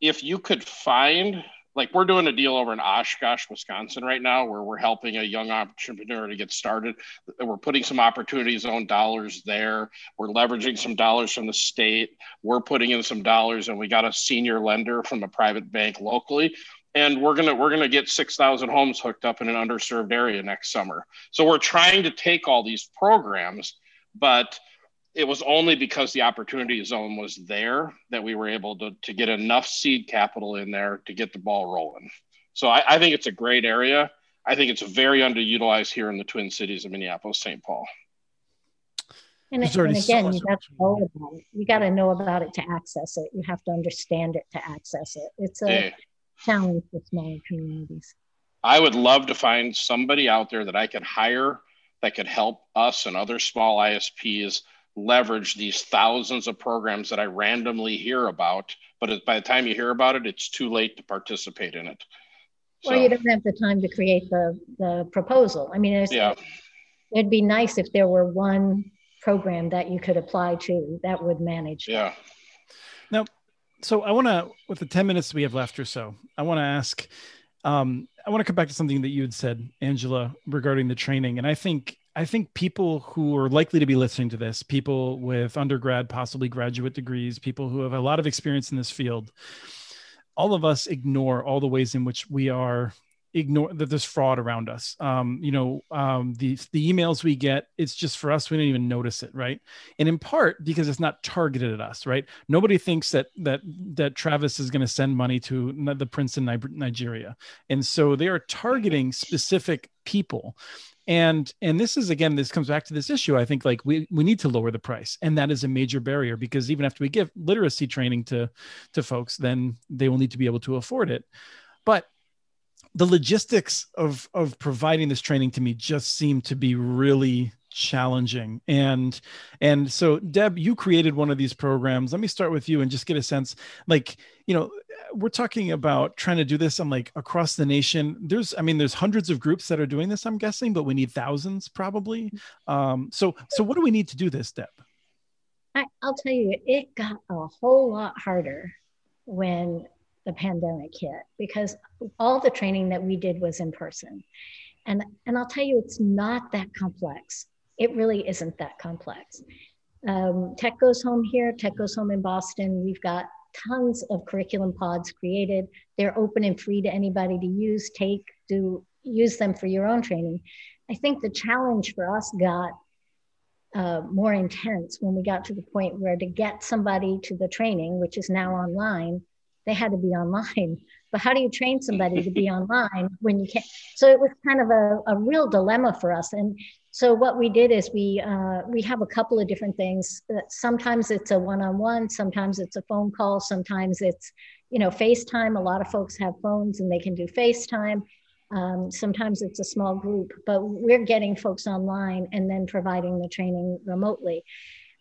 if you could find like we're doing a deal over in Oshkosh, Wisconsin right now, where we're helping a young entrepreneur to get started. We're putting some opportunity zone dollars there. We're leveraging some dollars from the state. We're putting in some dollars, and we got a senior lender from a private bank locally and we're gonna we're gonna get 6,000 homes hooked up in an underserved area next summer. So we're trying to take all these programs, but it was only because the opportunity zone was there that we were able to, to get enough seed capital in there to get the ball rolling. So I, I think it's a great area. I think it's very underutilized here in the Twin Cities of Minneapolis, St. Paul. And, and again, you got to know about it. You got to know about it to access it. You have to understand it to access it. It's a yeah challenge for smaller communities. I would love to find somebody out there that I could hire that could help us and other small ISPs leverage these thousands of programs that I randomly hear about. But by the time you hear about it, it's too late to participate in it. Well, so, you don't have the time to create the, the proposal. I mean, yeah. it'd be nice if there were one program that you could apply to that would manage. Yeah. Now, so I want to, with the 10 minutes we have left or so, I want to ask, um, I want to come back to something that you had said, Angela, regarding the training. And I think, I think people who are likely to be listening to this, people with undergrad, possibly graduate degrees, people who have a lot of experience in this field, all of us ignore all the ways in which we are ignore that there's fraud around us. Um, you know, um, the the emails we get, it's just for us. We don't even notice it, right? And in part because it's not targeted at us, right? Nobody thinks that that that Travis is going to send money to the prince in Nigeria, and so they are targeting specific people. And and this is again, this comes back to this issue. I think like we we need to lower the price, and that is a major barrier because even after we give literacy training to to folks, then they will need to be able to afford it. But the logistics of of providing this training to me just seem to be really challenging and and so deb you created one of these programs let me start with you and just get a sense like you know we're talking about trying to do this on like across the nation there's i mean there's hundreds of groups that are doing this i'm guessing but we need thousands probably um so so what do we need to do this deb I, i'll tell you it got a whole lot harder when the pandemic hit because all the training that we did was in person. And, and I'll tell you, it's not that complex. It really isn't that complex. Um, tech goes home here, tech goes home in Boston. We've got tons of curriculum pods created. They're open and free to anybody to use, take, do, use them for your own training. I think the challenge for us got uh, more intense when we got to the point where to get somebody to the training, which is now online, they had to be online. But how do you train somebody to be online when you can't? So it was kind of a, a real dilemma for us. And so what we did is we uh, we have a couple of different things. Sometimes it's a one-on-one, sometimes it's a phone call, sometimes it's you know FaceTime. A lot of folks have phones and they can do FaceTime. Um, sometimes it's a small group, but we're getting folks online and then providing the training remotely,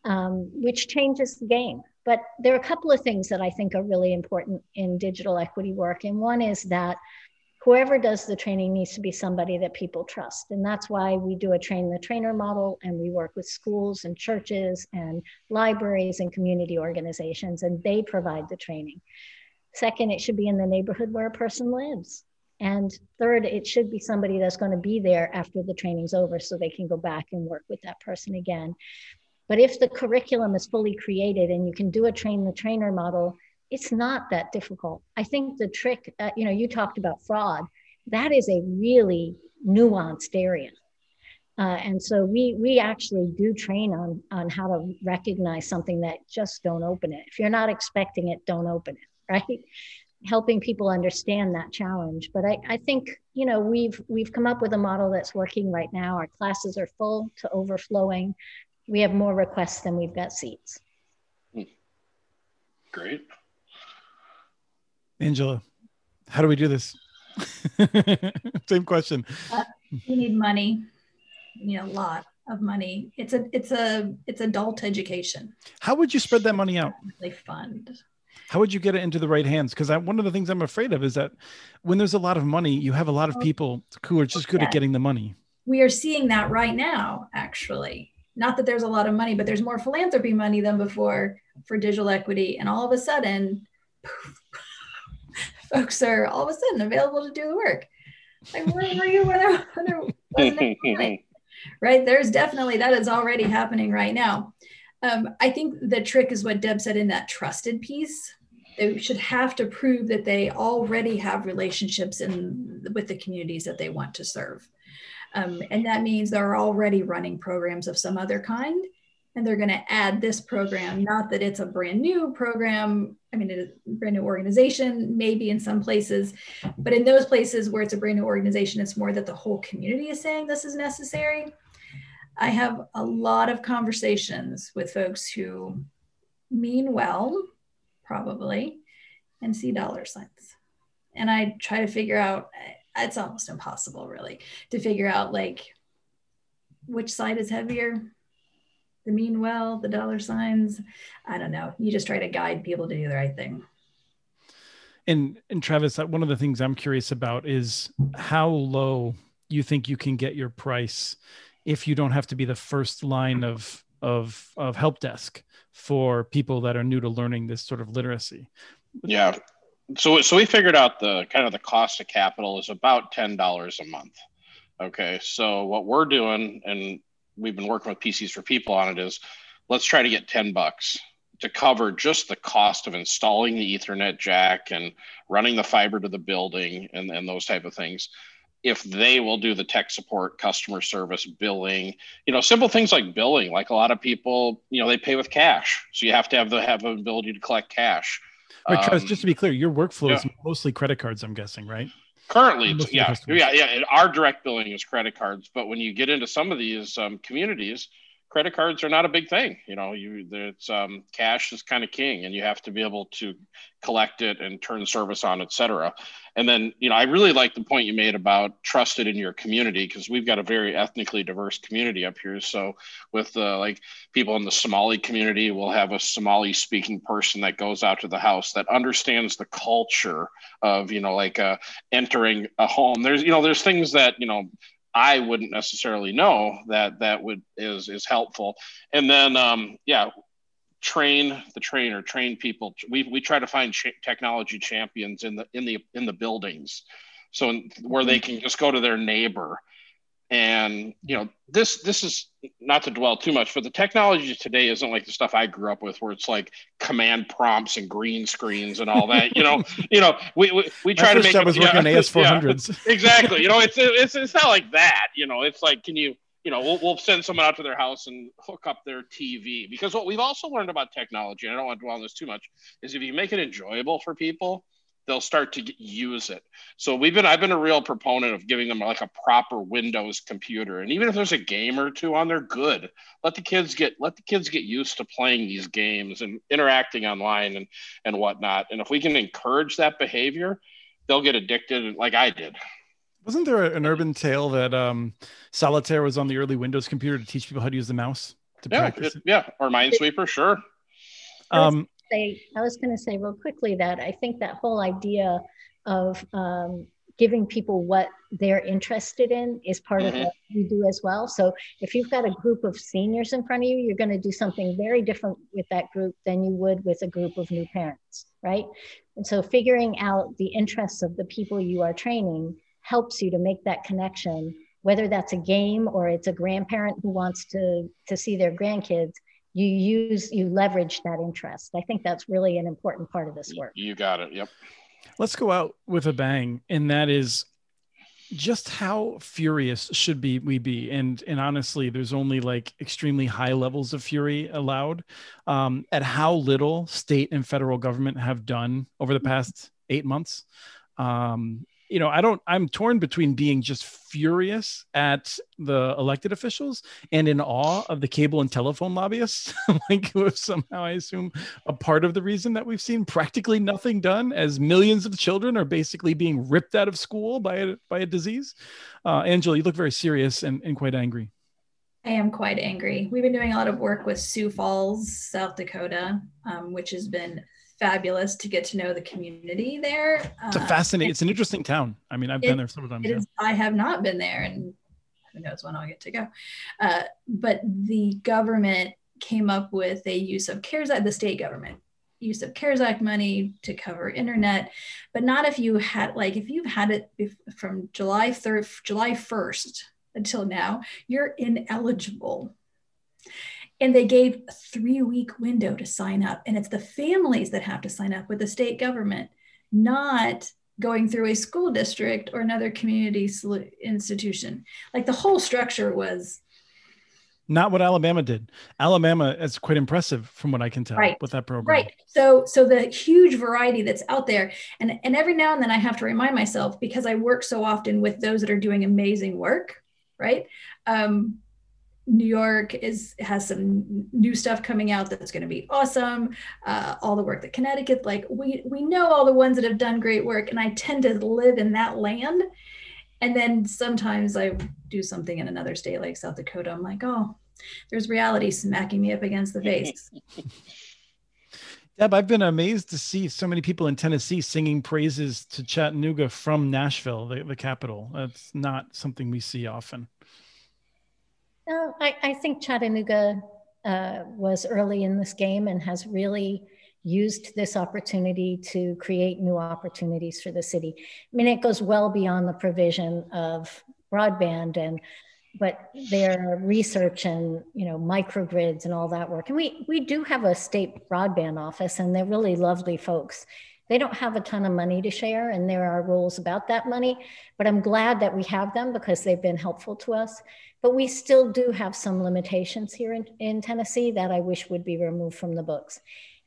um, which changes the game but there are a couple of things that I think are really important in digital equity work. And one is that whoever does the training needs to be somebody that people trust. And that's why we do a train the trainer model and we work with schools and churches and libraries and community organizations, and they provide the training. Second, it should be in the neighborhood where a person lives. And third, it should be somebody that's going to be there after the training's over so they can go back and work with that person again. But if the curriculum is fully created and you can do a train the trainer model, it's not that difficult. I think the trick, uh, you know, you talked about fraud. That is a really nuanced area. Uh, and so we we actually do train on on how to recognize something that just don't open it. If you're not expecting it, don't open it, right? Helping people understand that challenge. But I, I think you know we've we've come up with a model that's working right now. Our classes are full to overflowing we have more requests than we've got seats. Great. Angela, how do we do this? Same question. Uh, you need money. You need a lot of money. It's a it's a it's adult education. How would you spread that money out? They fund. How would you get it into the right hands? Because one of the things I'm afraid of is that when there's a lot of money, you have a lot of oh. people who are just good yeah. at getting the money. We are seeing that right now, actually not that there's a lot of money, but there's more philanthropy money than before for digital equity. And all of a sudden, poof, folks are all of a sudden available to do the work. Like, where were you when there, wasn't money? Right? There's definitely that is already happening right now. Um, I think the trick is what Deb said in that trusted piece. They should have to prove that they already have relationships in with the communities that they want to serve. Um, and that means they're already running programs of some other kind. And they're going to add this program, not that it's a brand new program. I mean, it's a brand new organization, maybe in some places, but in those places where it's a brand new organization, it's more that the whole community is saying this is necessary. I have a lot of conversations with folks who mean well, probably, and see dollar signs. And I try to figure out it's almost impossible really to figure out like which side is heavier the mean well the dollar signs. I don't know. You just try to guide people to do the right thing. And and travis one of the things i'm curious about is how low you think you can get your price if you don't have to be the first line of of of help desk for people that are new to learning this sort of literacy. Yeah so so we figured out the kind of the cost of capital is about ten dollars a month. Okay, so what we're doing, and we've been working with PCs for People on it, is let's try to get ten bucks to cover just the cost of installing the Ethernet jack and running the fiber to the building and, and those type of things. If they will do the tech support, customer service, billing, you know, simple things like billing, like a lot of people, you know, they pay with cash. So you have to have the have the ability to collect cash Right, Travis, um, just to be clear, your workflow yeah. is mostly credit cards, I'm guessing, right? Currently, yeah, yeah, yeah. Our direct billing is credit cards, but when you get into some of these um, communities, credit cards are not a big thing. You know, you it's um, cash is kind of king, and you have to be able to collect it and turn service on, et cetera. And then, you know, I really like the point you made about trusted in your community because we've got a very ethnically diverse community up here. So, with uh, like people in the Somali community, we'll have a Somali speaking person that goes out to the house that understands the culture of, you know, like uh, entering a home. There's, you know, there's things that, you know, I wouldn't necessarily know that that would is is helpful. And then um, yeah, train the trainer, train people. We we try to find ch- technology champions in the in the in the buildings, so where they can just go to their neighbor and you know this this is not to dwell too much but the technology today isn't like the stuff i grew up with where it's like command prompts and green screens and all that. You know you know we we, we try to make I was working yeah, as400s yeah, exactly. You know it's, it's it's not like that. You know it's like can you you know we'll, we'll send someone out to their house and hook up their tv because what we've also learned about technology and i don't want to dwell on this too much is if you make it enjoyable for people they'll start to get, use it. So we've been I've been a real proponent of giving them like a proper Windows computer, and even if there's a game or two on there, good. Let the kids get let the kids get used to playing these games and interacting online and and whatnot. And if we can encourage that behavior, they'll get addicted like I did. Wasn't there an urban tale that um, solitaire was on the early Windows computer to teach people how to use the mouse to yeah, practice? It, yeah, or Minesweeper, sure. Um, say, I was going to say real quickly that I think that whole idea of um, giving people what they're interested in is part mm-hmm. of what we do as well. So if you've got a group of seniors in front of you, you're going to do something very different with that group than you would with a group of new parents, right? And so figuring out the interests of the people you are training helps you to make that connection, whether that's a game or it's a grandparent who wants to, to see their grandkids you use you leverage that interest. I think that's really an important part of this work. you got it yep. Let's go out with a bang and that is just how furious should be we be? And and honestly there's only like extremely high levels of fury allowed. Um, at how little state and federal government have done over the past eight months um, you know, I don't, I'm torn between being just furious at the elected officials and in awe of the cable and telephone lobbyists. like, somehow I assume a part of the reason that we've seen practically nothing done as millions of children are basically being ripped out of school by a, by a disease. Uh, Angela, you look very serious and, and quite angry. I am quite angry. We've been doing a lot of work with Sioux Falls, South Dakota, um, which has been fabulous to get to know the community there. It's a uh, fascinating, uh, it's an interesting town. I mean, I've it, been there several times. Is, I have not been there and who knows when I'll get to go. Uh, but the government came up with a use of CARES Act, the state government use of CARES Act money to cover internet, but not if you had like if you've had it from July 3rd, July 1st until now, you're ineligible and they gave a three week window to sign up. And it's the families that have to sign up with the state government not going through a school district or another community institution. Like the whole structure was not what alabama did. Alabama is quite impressive from what i can tell right. with that program. Right. So so the huge variety that's out there and and every now and then i have to remind myself because i work so often with those that are doing amazing work right? Um, New York is has some new stuff coming out that's going to be awesome. Uh, all the work that Connecticut, like we we know all the ones that have done great work, and I tend to live in that land. And then sometimes I do something in another state like South Dakota. I'm like, oh, there's reality smacking me up against the face. Deb, I've been amazed to see so many people in Tennessee singing praises to Chattanooga from Nashville, the, the capital. That's not something we see often. No, I, I think Chattanooga uh, was early in this game and has really used this opportunity to create new opportunities for the city. I mean, it goes well beyond the provision of broadband and but their research and you know microgrids and all that work and we we do have a state broadband office and they're really lovely folks they don't have a ton of money to share and there are rules about that money but i'm glad that we have them because they've been helpful to us but we still do have some limitations here in, in Tennessee that I wish would be removed from the books.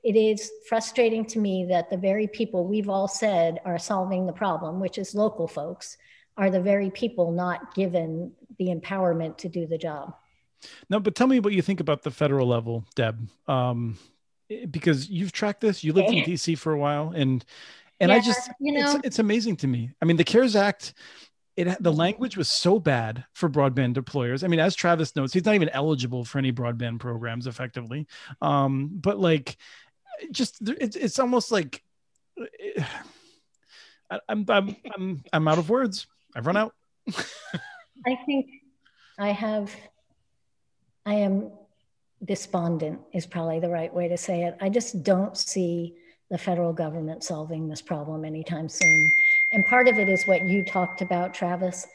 It is frustrating to me that the very people we've all said are solving the problem, which is local folks, are the very people not given the empowerment to do the job. No, but tell me what you think about the federal level, Deb, um, because you've tracked this. You lived in DC for a while, and and yeah, I just you know it's, it's amazing to me. I mean, the CARES Act it the language was so bad for broadband deployers. I mean, as Travis notes, he's not even eligible for any broadband programs effectively. Um, but like, just it's it's almost like I, I'm I'm I'm I'm out of words. I've run out. I think I have. I am despondent is probably the right way to say it. I just don't see the federal government solving this problem anytime soon. And part of it is what you talked about, Travis.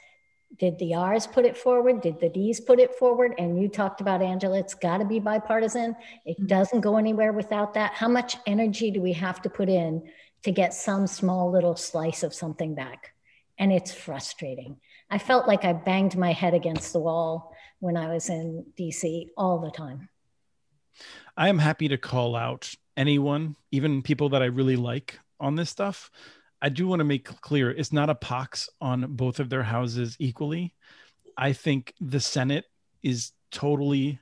Did the R's put it forward? Did the D's put it forward? And you talked about, Angela, it's got to be bipartisan. It mm-hmm. doesn't go anywhere without that. How much energy do we have to put in to get some small little slice of something back? And it's frustrating. I felt like I banged my head against the wall when I was in DC all the time. I am happy to call out anyone, even people that I really like on this stuff I do want to make clear it's not a pox on both of their houses equally. I think the Senate is totally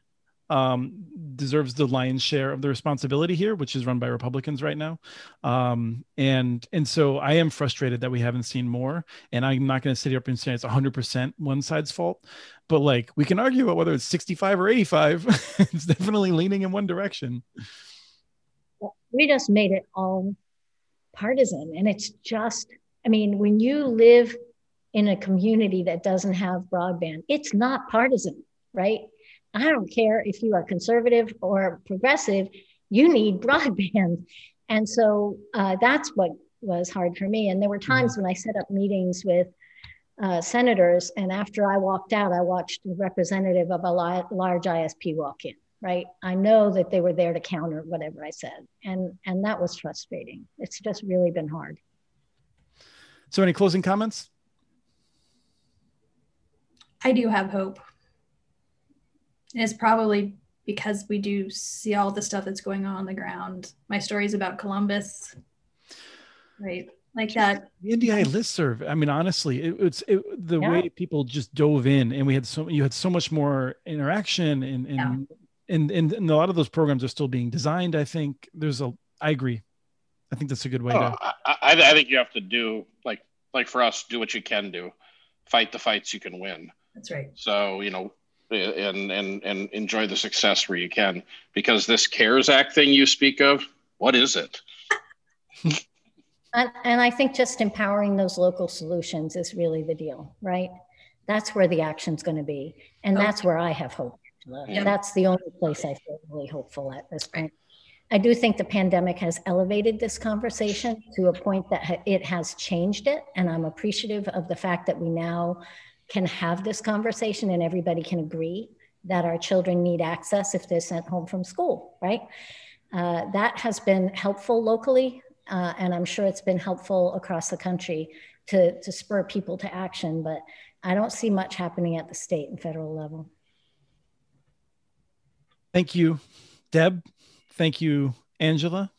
um, deserves the lion's share of the responsibility here, which is run by Republicans right now. Um, and and so I am frustrated that we haven't seen more. And I'm not going to sit here and say it's 100% one side's fault, but like we can argue about whether it's 65 or 85. it's definitely leaning in one direction. we just made it all partisan. And it's just, I mean, when you live in a community that doesn't have broadband, it's not partisan, right? I don't care if you are conservative or progressive, you need broadband. And so uh, that's what was hard for me. And there were mm-hmm. times when I set up meetings with uh, senators, and after I walked out, I watched a representative of a li- large ISP walk in. Right, I know that they were there to counter whatever I said, and and that was frustrating. It's just really been hard. So, any closing comments? I do have hope. It's probably because we do see all the stuff that's going on on the ground. My story is about Columbus, right? Like that. The NDIA listserv. I mean, honestly, it, it's it, the yeah. way people just dove in, and we had so you had so much more interaction, and and, yeah. and and and a lot of those programs are still being designed. I think there's a. I agree. I think that's a good way oh, to. I, I think you have to do like like for us, do what you can do, fight the fights you can win. That's right. So you know, and and and enjoy the success where you can because this cares act thing you speak of what is it and, and i think just empowering those local solutions is really the deal right that's where the action's going to be and okay. that's where i have hope yeah. that's the only place i feel really hopeful at this point i do think the pandemic has elevated this conversation to a point that it has changed it and i'm appreciative of the fact that we now can have this conversation and everybody can agree that our children need access if they're sent home from school, right? Uh, that has been helpful locally, uh, and I'm sure it's been helpful across the country to, to spur people to action, but I don't see much happening at the state and federal level. Thank you, Deb. Thank you, Angela.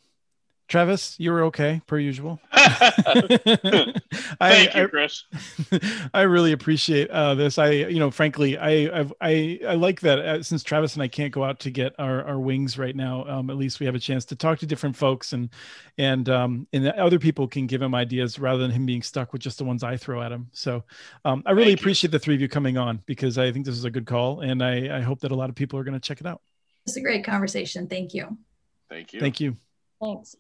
Travis, you were okay per usual. Thank I, you, Chris. I, I really appreciate uh, this. I, you know, frankly, I, I've, i I, like that uh, since Travis and I can't go out to get our, our wings right now. Um, at least we have a chance to talk to different folks and, and, um, and other people can give him ideas rather than him being stuck with just the ones I throw at him. So, um, I really Thank appreciate you. the three of you coming on because I think this is a good call, and I, I hope that a lot of people are going to check it out. It's a great conversation. Thank you. Thank you. Thank you. Thanks.